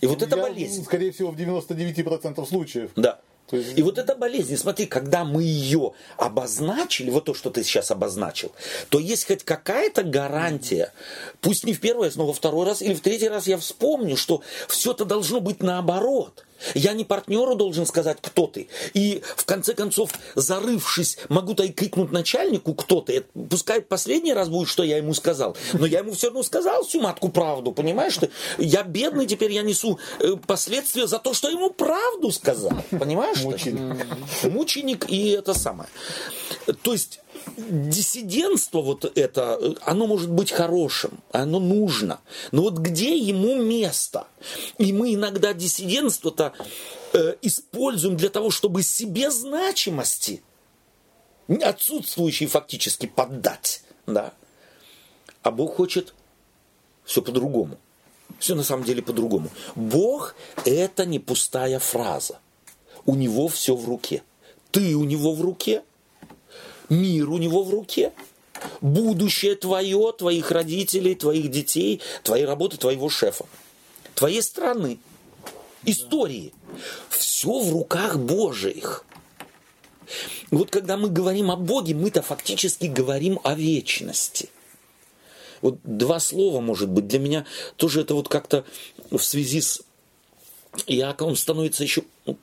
И вот это Я, болезнь. Скорее всего, в 99% случаев. Да. И вот эта болезнь, смотри, когда мы ее обозначили, вот то, что ты сейчас обозначил, то есть хоть какая-то гарантия, пусть не в первый раз, но во второй раз или в третий раз я вспомню, что все это должно быть наоборот. Я не партнеру должен сказать, кто ты. И в конце концов, зарывшись, могу-то и крикнуть начальнику, кто ты. Это Пускай последний раз будет, что я ему сказал. Но я ему все равно сказал всю матку правду, понимаешь ты? Я бедный, теперь я несу э, последствия за то, что ему правду сказал. Понимаешь? ты? Мученик. Мученик и это самое. То есть диссидентство вот это, оно может быть хорошим, оно нужно. Но вот где ему место? И мы иногда диссидентство-то э, используем для того, чтобы себе значимости, отсутствующей фактически, поддать. Да? А Бог хочет все по-другому. Все на самом деле по-другому. Бог – это не пустая фраза. У него все в руке. Ты у него в руке, мир у него в руке, будущее твое, твоих родителей, твоих детей, твоей работы, твоего шефа, твоей страны, истории. Все в руках Божьих. Вот когда мы говорим о Боге, мы-то фактически говорим о вечности. Вот два слова, может быть, для меня тоже это вот как-то в связи с Иаковом становится еще ну,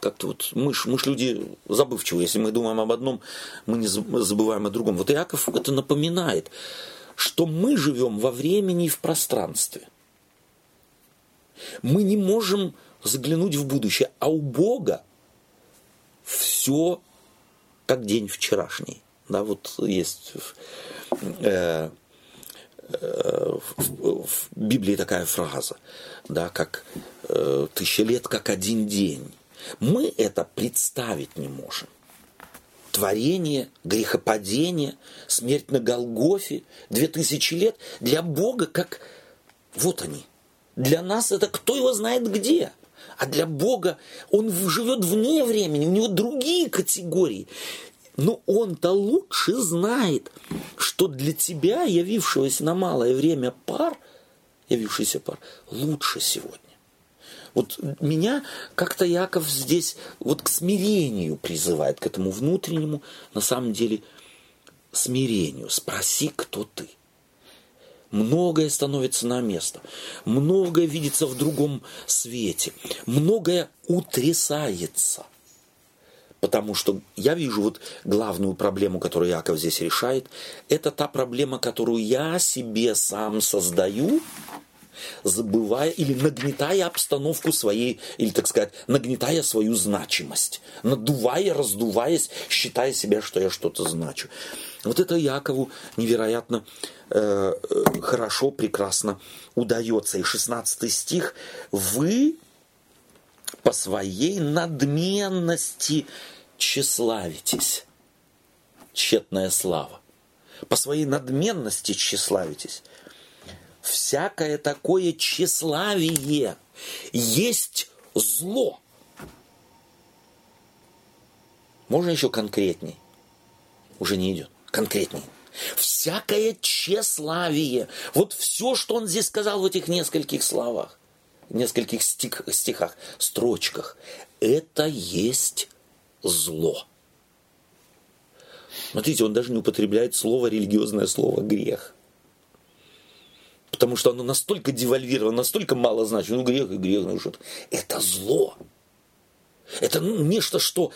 как-то вот мы ж, мы ж люди забывчивые. Если мы думаем об одном, мы не забываем о другом. Вот Иаков это напоминает, что мы живем во времени и в пространстве. Мы не можем заглянуть в будущее, а у Бога все как день вчерашний. Да, вот есть э, в, в Библии такая фраза, да, как э, тысяча лет как один день. Мы это представить не можем. Творение, грехопадение, смерть на Голгофе, две тысячи лет для Бога как вот они. Для нас это кто его знает где. А для Бога он живет вне времени, у него другие категории. Но он-то лучше знает, что для тебя, явившегося на малое время пар, явившийся пар, лучше сегодня. Вот меня как-то Яков здесь вот к смирению призывает, к этому внутреннему, на самом деле, смирению. Спроси, кто ты. Многое становится на место. Многое видится в другом свете. Многое утрясается. Потому что я вижу вот главную проблему, которую Яков здесь решает, это та проблема, которую я себе сам создаю, забывая или нагнетая обстановку своей, или, так сказать, нагнетая свою значимость, надувая, раздуваясь, считая себя, что я что-то значу. Вот это Якову невероятно э, хорошо, прекрасно удается. И 16 стих. «Вы по своей надменности тщеславитесь». Тщетная слава. По своей надменности тщеславитесь всякое такое тщеславие есть зло. Можно еще конкретней? Уже не идет. Конкретней. Всякое тщеславие. Вот все, что он здесь сказал в этих нескольких словах, нескольких стих, стихах, строчках, это есть зло. Смотрите, он даже не употребляет слово, религиозное слово грех потому что оно настолько девальвировано, настолько мало значит. Ну, грех и грех, ну что -то. Это зло. Это ну, нечто, что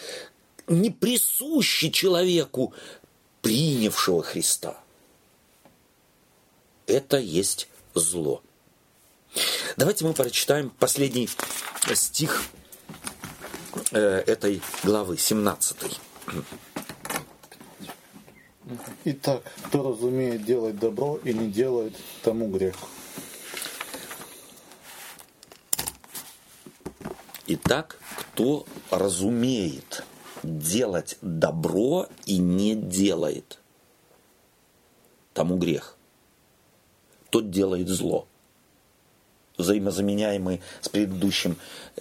не присуще человеку, принявшего Христа. Это есть зло. Давайте мы прочитаем последний стих э, этой главы, 17. Итак, кто разумеет делать добро и не делает, тому грех. Итак, кто разумеет делать добро и не делает, тому грех. Тот делает зло. Взаимозаменяемые с предыдущим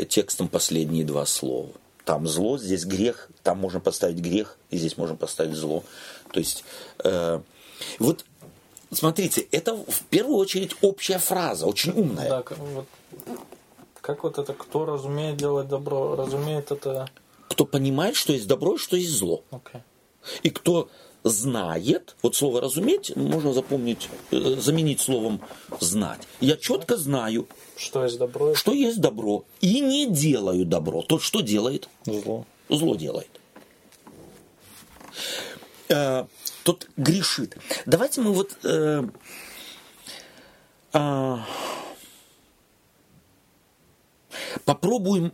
текстом последние два слова. Там зло, здесь грех, там можно поставить грех, и здесь можно поставить зло. То есть, э, вот смотрите, это в первую очередь общая фраза, очень умная. Да, вот, как вот это, кто разумеет делать добро, разумеет это... Кто понимает, что есть добро и что есть зло. Okay. И кто знает, вот слово разуметь можно запомнить, э, заменить словом знать. Я четко знаю, что есть добро, что есть добро, и не делаю добро. Тот, что делает? Зло. Зло делает. Э, тот грешит. Давайте мы вот э, э, попробуем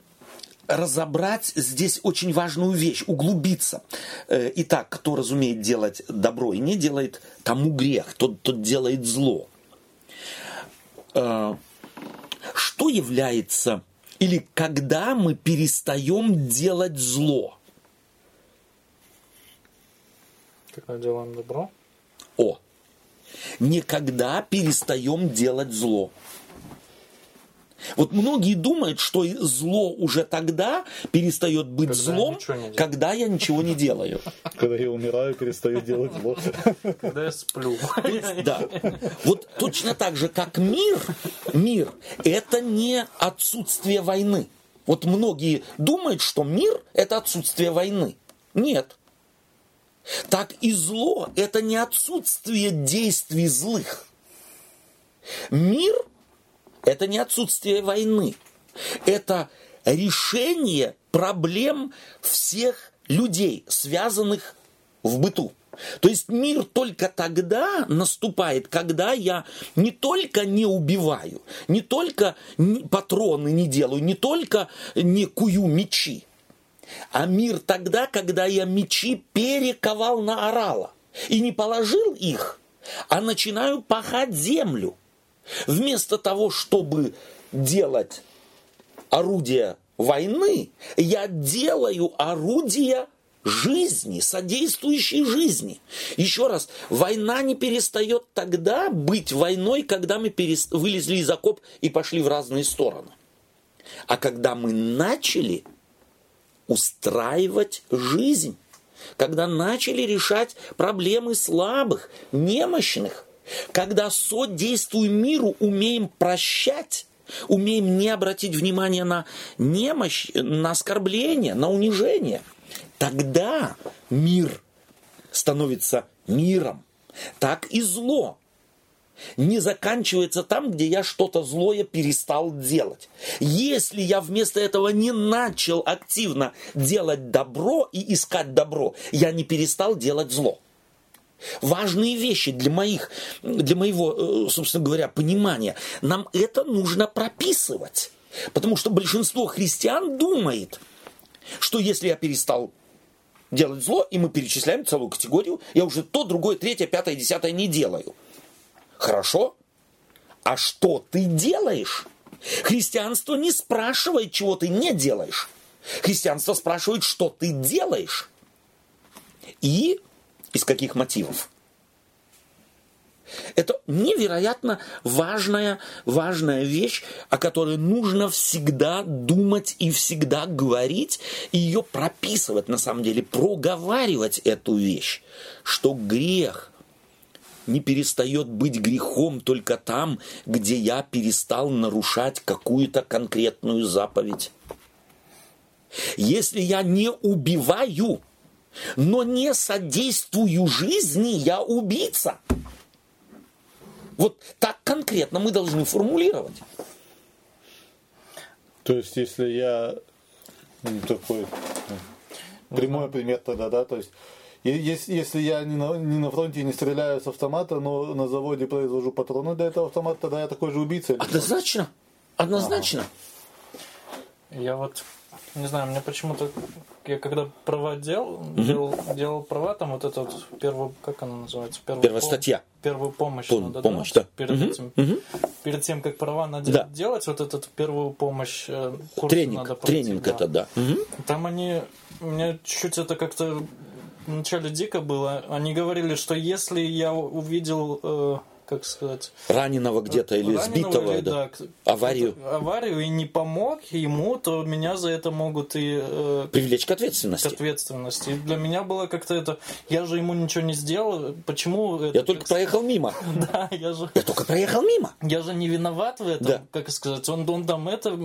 разобрать здесь очень важную вещь, углубиться. Э, итак, кто разумеет делать добро и не делает, тому грех, тот, тот делает зло. Э, что является или когда мы перестаем делать зло? Когда делаем добро? О, никогда перестаем делать зло. Вот многие думают, что зло уже тогда перестает быть когда злом, когда я ничего не делаю. Когда я умираю, перестаю делать зло. Когда я сплю. Да. Вот точно так же, как мир, мир – это не отсутствие войны. Вот многие думают, что мир – это отсутствие войны. Нет. Так и зло – это не отсутствие действий злых. Мир – это не отсутствие войны. Это решение проблем всех людей, связанных в быту. То есть мир только тогда наступает, когда я не только не убиваю, не только патроны не делаю, не только не кую мечи, а мир тогда, когда я мечи перековал на орала и не положил их, а начинаю пахать землю. Вместо того, чтобы делать орудия войны, я делаю орудия жизни, содействующей жизни. Еще раз, война не перестает тогда быть войной, когда мы вылезли из окоп и пошли в разные стороны. А когда мы начали устраивать жизнь, когда начали решать проблемы слабых, немощных, когда содействуем миру, умеем прощать, умеем не обратить внимание на немощь, на оскорбление, на унижение – тогда мир становится миром. Так и зло не заканчивается там, где я что-то злое перестал делать. Если я вместо этого не начал активно делать добро и искать добро, я не перестал делать зло. Важные вещи для, моих, для моего, э, собственно говоря, понимания. Нам это нужно прописывать. Потому что большинство христиан думает, что если я перестал делать зло, и мы перечисляем целую категорию. Я уже то, другое, третье, пятое, десятое не делаю. Хорошо? А что ты делаешь? Христианство не спрашивает, чего ты не делаешь. Христианство спрашивает, что ты делаешь. И из каких мотивов. Это невероятно важная, важная вещь, о которой нужно всегда думать и всегда говорить, и ее прописывать, на самом деле, проговаривать эту вещь, что грех не перестает быть грехом только там, где я перестал нарушать какую-то конкретную заповедь. Если я не убиваю, но не содействую жизни, я убийца. Вот так конкретно мы должны формулировать. То есть, если я ну, такой ну, прямой пример тогда, да, то есть если, если я не на, не на фронте не стреляю с автомата, но на заводе произвожу патроны для этого автомата, тогда я такой же убийца. Однозначно. Однозначно. Ага. Я вот не знаю, мне почему-то, я когда права делал, угу. делал, делал права, там вот это вот первую, как она называется? Первую Первая пом- статья. Первую помощь Пом- надо помощь, да. Перед, угу. этим, угу. перед тем, как права надо да. делать, вот этот первую помощь э, курс тренинг, надо пройти. Тренинг да. это, да. Угу. Там они, у меня чуть это как-то вначале дико было. Они говорили, что если я увидел... Как сказать... Раненого где-то или раненого, сбитого, или, да. да. Аварию. Аварию и не помог ему, то меня за это могут и... Э, Привлечь к ответственности. К ответственности. И для меня было как-то это... Я же ему ничего не сделал, почему... Это, я только проехал мимо. (laughs) Да, я же... Я только проехал мимо. Я же не виноват в этом, да. как сказать. Он, он там это...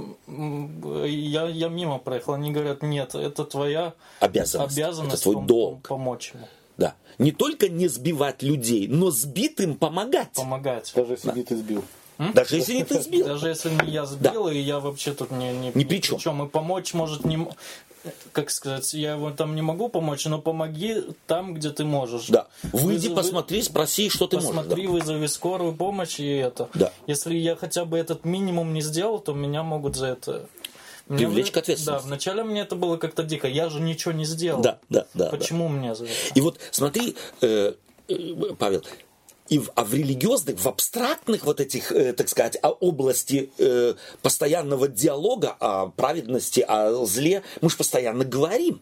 Я, я мимо проехал. Они говорят, нет, это твоя обязанность. обязанность это твой пом- долг. Помочь ему. Да. Не только не сбивать людей, но сбитым помогать. Помогать. Даже если да. не ты сбил. М? Даже если не ты сбил. Даже если не я сбил, да. и я вообще тут не, не, ни при чем. чем. И помочь может не... Как сказать, я его там не могу помочь, но помоги там, где ты можешь. Да. Выйди, Вызови, посмотри, спроси, что ты посмотри, можешь. Посмотри, да. вызови скорую помощь и это. Да. Если я хотя бы этот минимум не сделал, то меня могут за это Привлечь к ответственности. Да, вначале мне это было как-то дико. Я же ничего не сделал. Да, да, да. Почему да. мне за это? И вот смотри, э, э, Павел, и в, а в религиозных, в абстрактных вот этих, э, так сказать, области э, постоянного диалога о праведности, о зле, мы же постоянно говорим.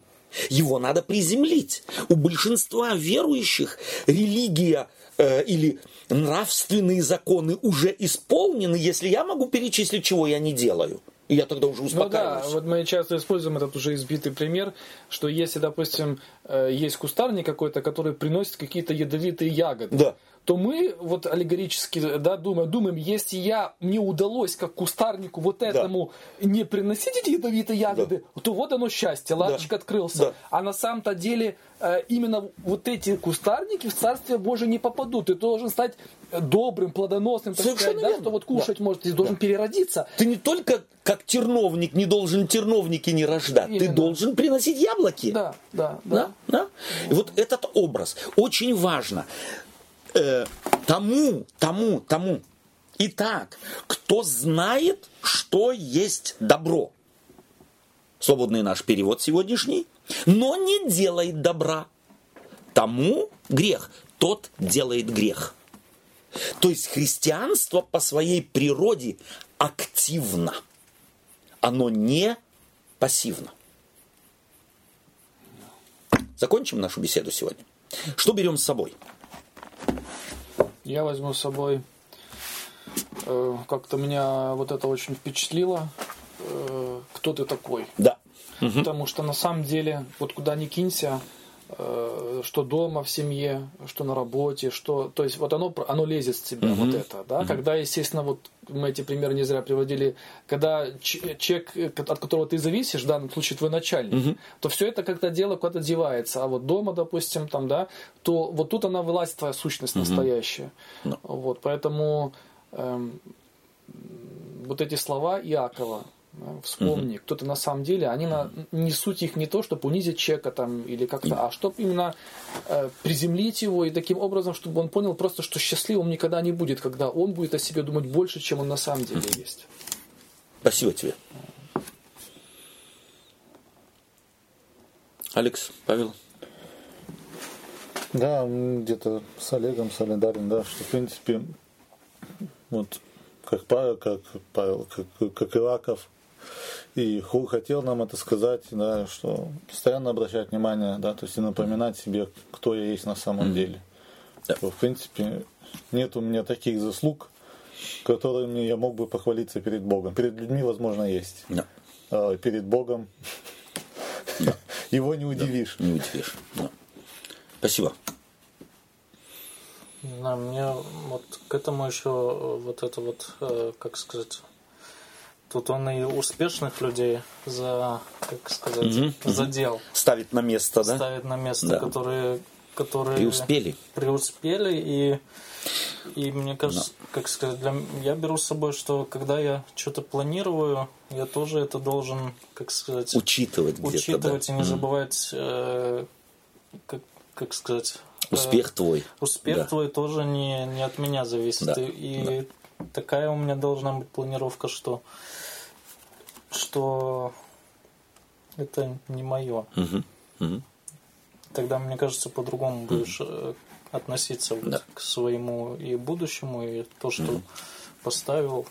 Его надо приземлить. У большинства верующих религия э, или нравственные законы уже исполнены, если я могу перечислить, чего я не делаю. И я тогда уже успокаиваюсь. Ну да, вот мы часто используем этот уже избитый пример, что если, допустим, э, есть кустарник какой-то, который приносит какие-то ядовитые ягоды, да. То мы вот аллегорически да, думаем, думаем, если я, мне удалось как кустарнику вот этому не приносить эти ядовитые ягоды, то вот оно счастье, ларчик открылся. Да. А на самом-то деле э, именно вот эти кустарники в Царствие Божие не попадут. Ты должен стать добрым, плодоносным, так Совершенно сказать, да, что вот кушать может, ты должен переродиться. Ты не только как терновник не должен терновники не рождать, ты Именно. должен приносить яблоки. Да, да, да. Да, да. И вот этот образ очень важно. Э, тому, тому, тому. Итак, кто знает, что есть добро. Свободный наш перевод сегодняшний. Но не делает добра. Тому грех. Тот делает грех. То есть христианство по своей природе активно. Оно не пассивно. Закончим нашу беседу сегодня. Что берем с собой? Я возьму с собой, э, как-то меня вот это очень впечатлило, э, кто ты такой. Да. Потому что на самом деле, вот куда ни кинься, что дома в семье, что на работе, что, то есть вот оно, оно лезет с тебя, вот это, да, когда, естественно, вот мы эти примеры не зря приводили, когда человек, э, от которого ты зависишь, в данном случае твой начальник, то все это как-то дело куда-то девается, а вот дома, допустим, там, да, то вот тут она вылазит, твоя сущность настоящая. Ну. Вот, поэтому эм, вот эти слова Иакова, вспомни, кто ты на самом деле, они на, несут их не то, чтобы унизить человека там или как-то, а чтобы именно э, приземлить его и таким образом, чтобы он понял просто, что счастливым никогда не будет, когда он будет о себе думать больше, чем он на самом деле есть. Спасибо тебе. Алекс, Павел. Да, где-то с Олегом солидарен, да, что в принципе вот как Павел, как Павел, как, как Ираков, и Ху хотел нам это сказать, да, что постоянно обращать внимание, да, то есть и напоминать себе, кто я есть на самом деле. Да. Что, в принципе, нет у меня таких заслуг, которыми я мог бы похвалиться перед Богом. Перед людьми, возможно, есть. Да, А перед Богом (laughs) его не удивишь. не удивишь. Да. Спасибо. Да, мне вот к этому еще э, вот это вот, э, как сказать, тут он и успешных людей за, как сказать, задел, Ставить на место, да? ставит на место, Да. которые, которые Преуспели. преуспели и и мне кажется, как сказать, для, я беру с собой, что когда я что-то планирую, я тоже это должен, как сказать, Учитывать где-то, да. учитывать и не забывать, э, как, как сказать, э, Успех твой. Успех Да. твой тоже не, не от меня зависит. Да, И, и такая у меня должна быть планировка, что, что это не мое. Мгм. Мгм. Тогда, мне кажется, по-другому будешь э, относиться Да. к своему и будущему, и то, что поставил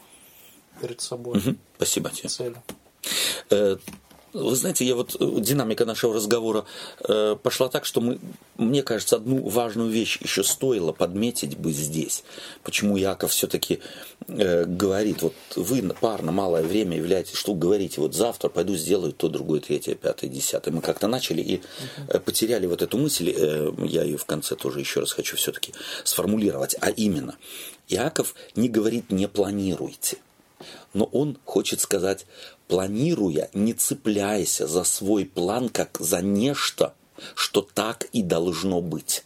перед собой Мгм. Спасибо тебе. цель. Э, Вы знаете, я вот э, динамика нашего разговора э, пошла так, что мы, мне кажется, одну важную вещь еще стоило подметить бы здесь. Почему Яков все-таки говорит, вот вы парно малое время являетесь, что говорите, вот завтра пойду сделаю то, другое, третье, пятое, десятое. Мы как-то начали и э, потеряли вот эту мысль, э, я ее в конце тоже еще раз хочу все-таки сформулировать, а именно, Иаков не говорит «не планируйте», но он хочет сказать, планируя, не цепляйся за свой план как за нечто, что так и должно быть.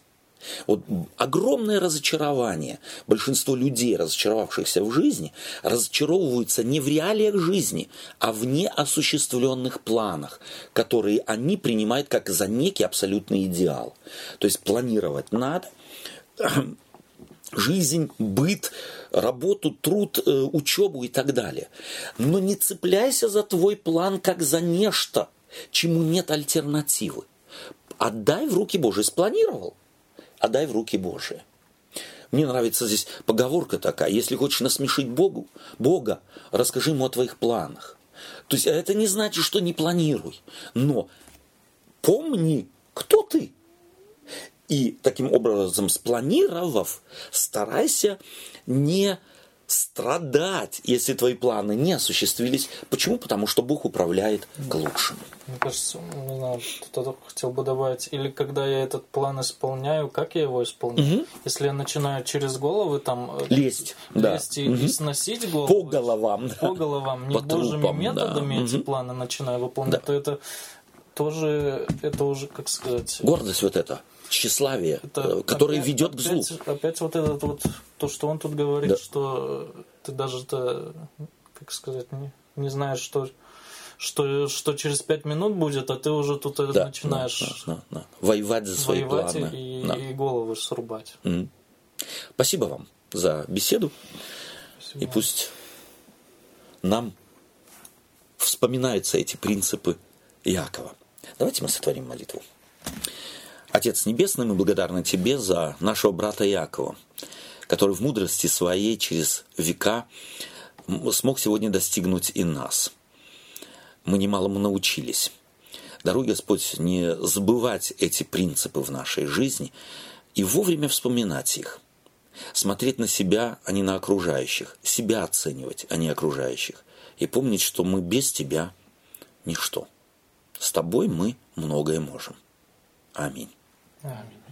Вот огромное разочарование. Большинство людей, разочаровавшихся в жизни, разочаровываются не в реалиях жизни, а в неосуществленных планах, которые они принимают как за некий абсолютный идеал. То есть планировать надо, (clears throat) жизнь, быт, работу, труд, э, учебу и так далее. Но не цепляйся за твой план как за нечто, чему нет альтернативы. Отдай в руки Божьи. Спланировал? Отдай в руки Божьи. Мне нравится здесь поговорка такая. Если хочешь насмешить Богу, Бога, расскажи ему о твоих планах. То есть это не значит, что не планируй. Но помни, кто ты. И таким образом, спланировав, старайся не страдать, если твои планы не осуществились. Почему? Потому что Бог управляет к лучшему. Мне кажется, не знаю, кто-то хотел бы добавить, или когда я этот план исполняю, как я его исполняю? Угу. Если я начинаю через головы там э, лезть, лезть да. и, угу. сносить голову, по головам, по головам, не по божьими трупам, методами да. эти угу. планы начинаю выполнять, да. то это тоже, это уже, как сказать... Гордость вот это, тщеславие, это которое опять, ведет опять, к злу. Опять вот этот вот, то, что он тут говорит, да. что ты даже, -то, как сказать, не, не знаешь, что что, что через пять минут будет, а ты уже тут да, начинаешь да, да, да. воевать за свои воевать планы. И, да. и головы срубать. Mm. Спасибо вам за беседу. Спасибо. И пусть нам вспоминаются эти принципы Якова. Давайте мы сотворим молитву. Отец Небесный, мы благодарны Тебе за нашего брата Якова, который в мудрости своей через века смог сегодня достигнуть и нас – мы немалому научились. Даруй, Господь, не забывать эти принципы в нашей жизни и вовремя вспоминать их. Смотреть на себя, а не на окружающих. Себя оценивать, а не окружающих. И помнить, что мы без Тебя – ничто. С Тобой мы многое можем. Аминь. Аминь.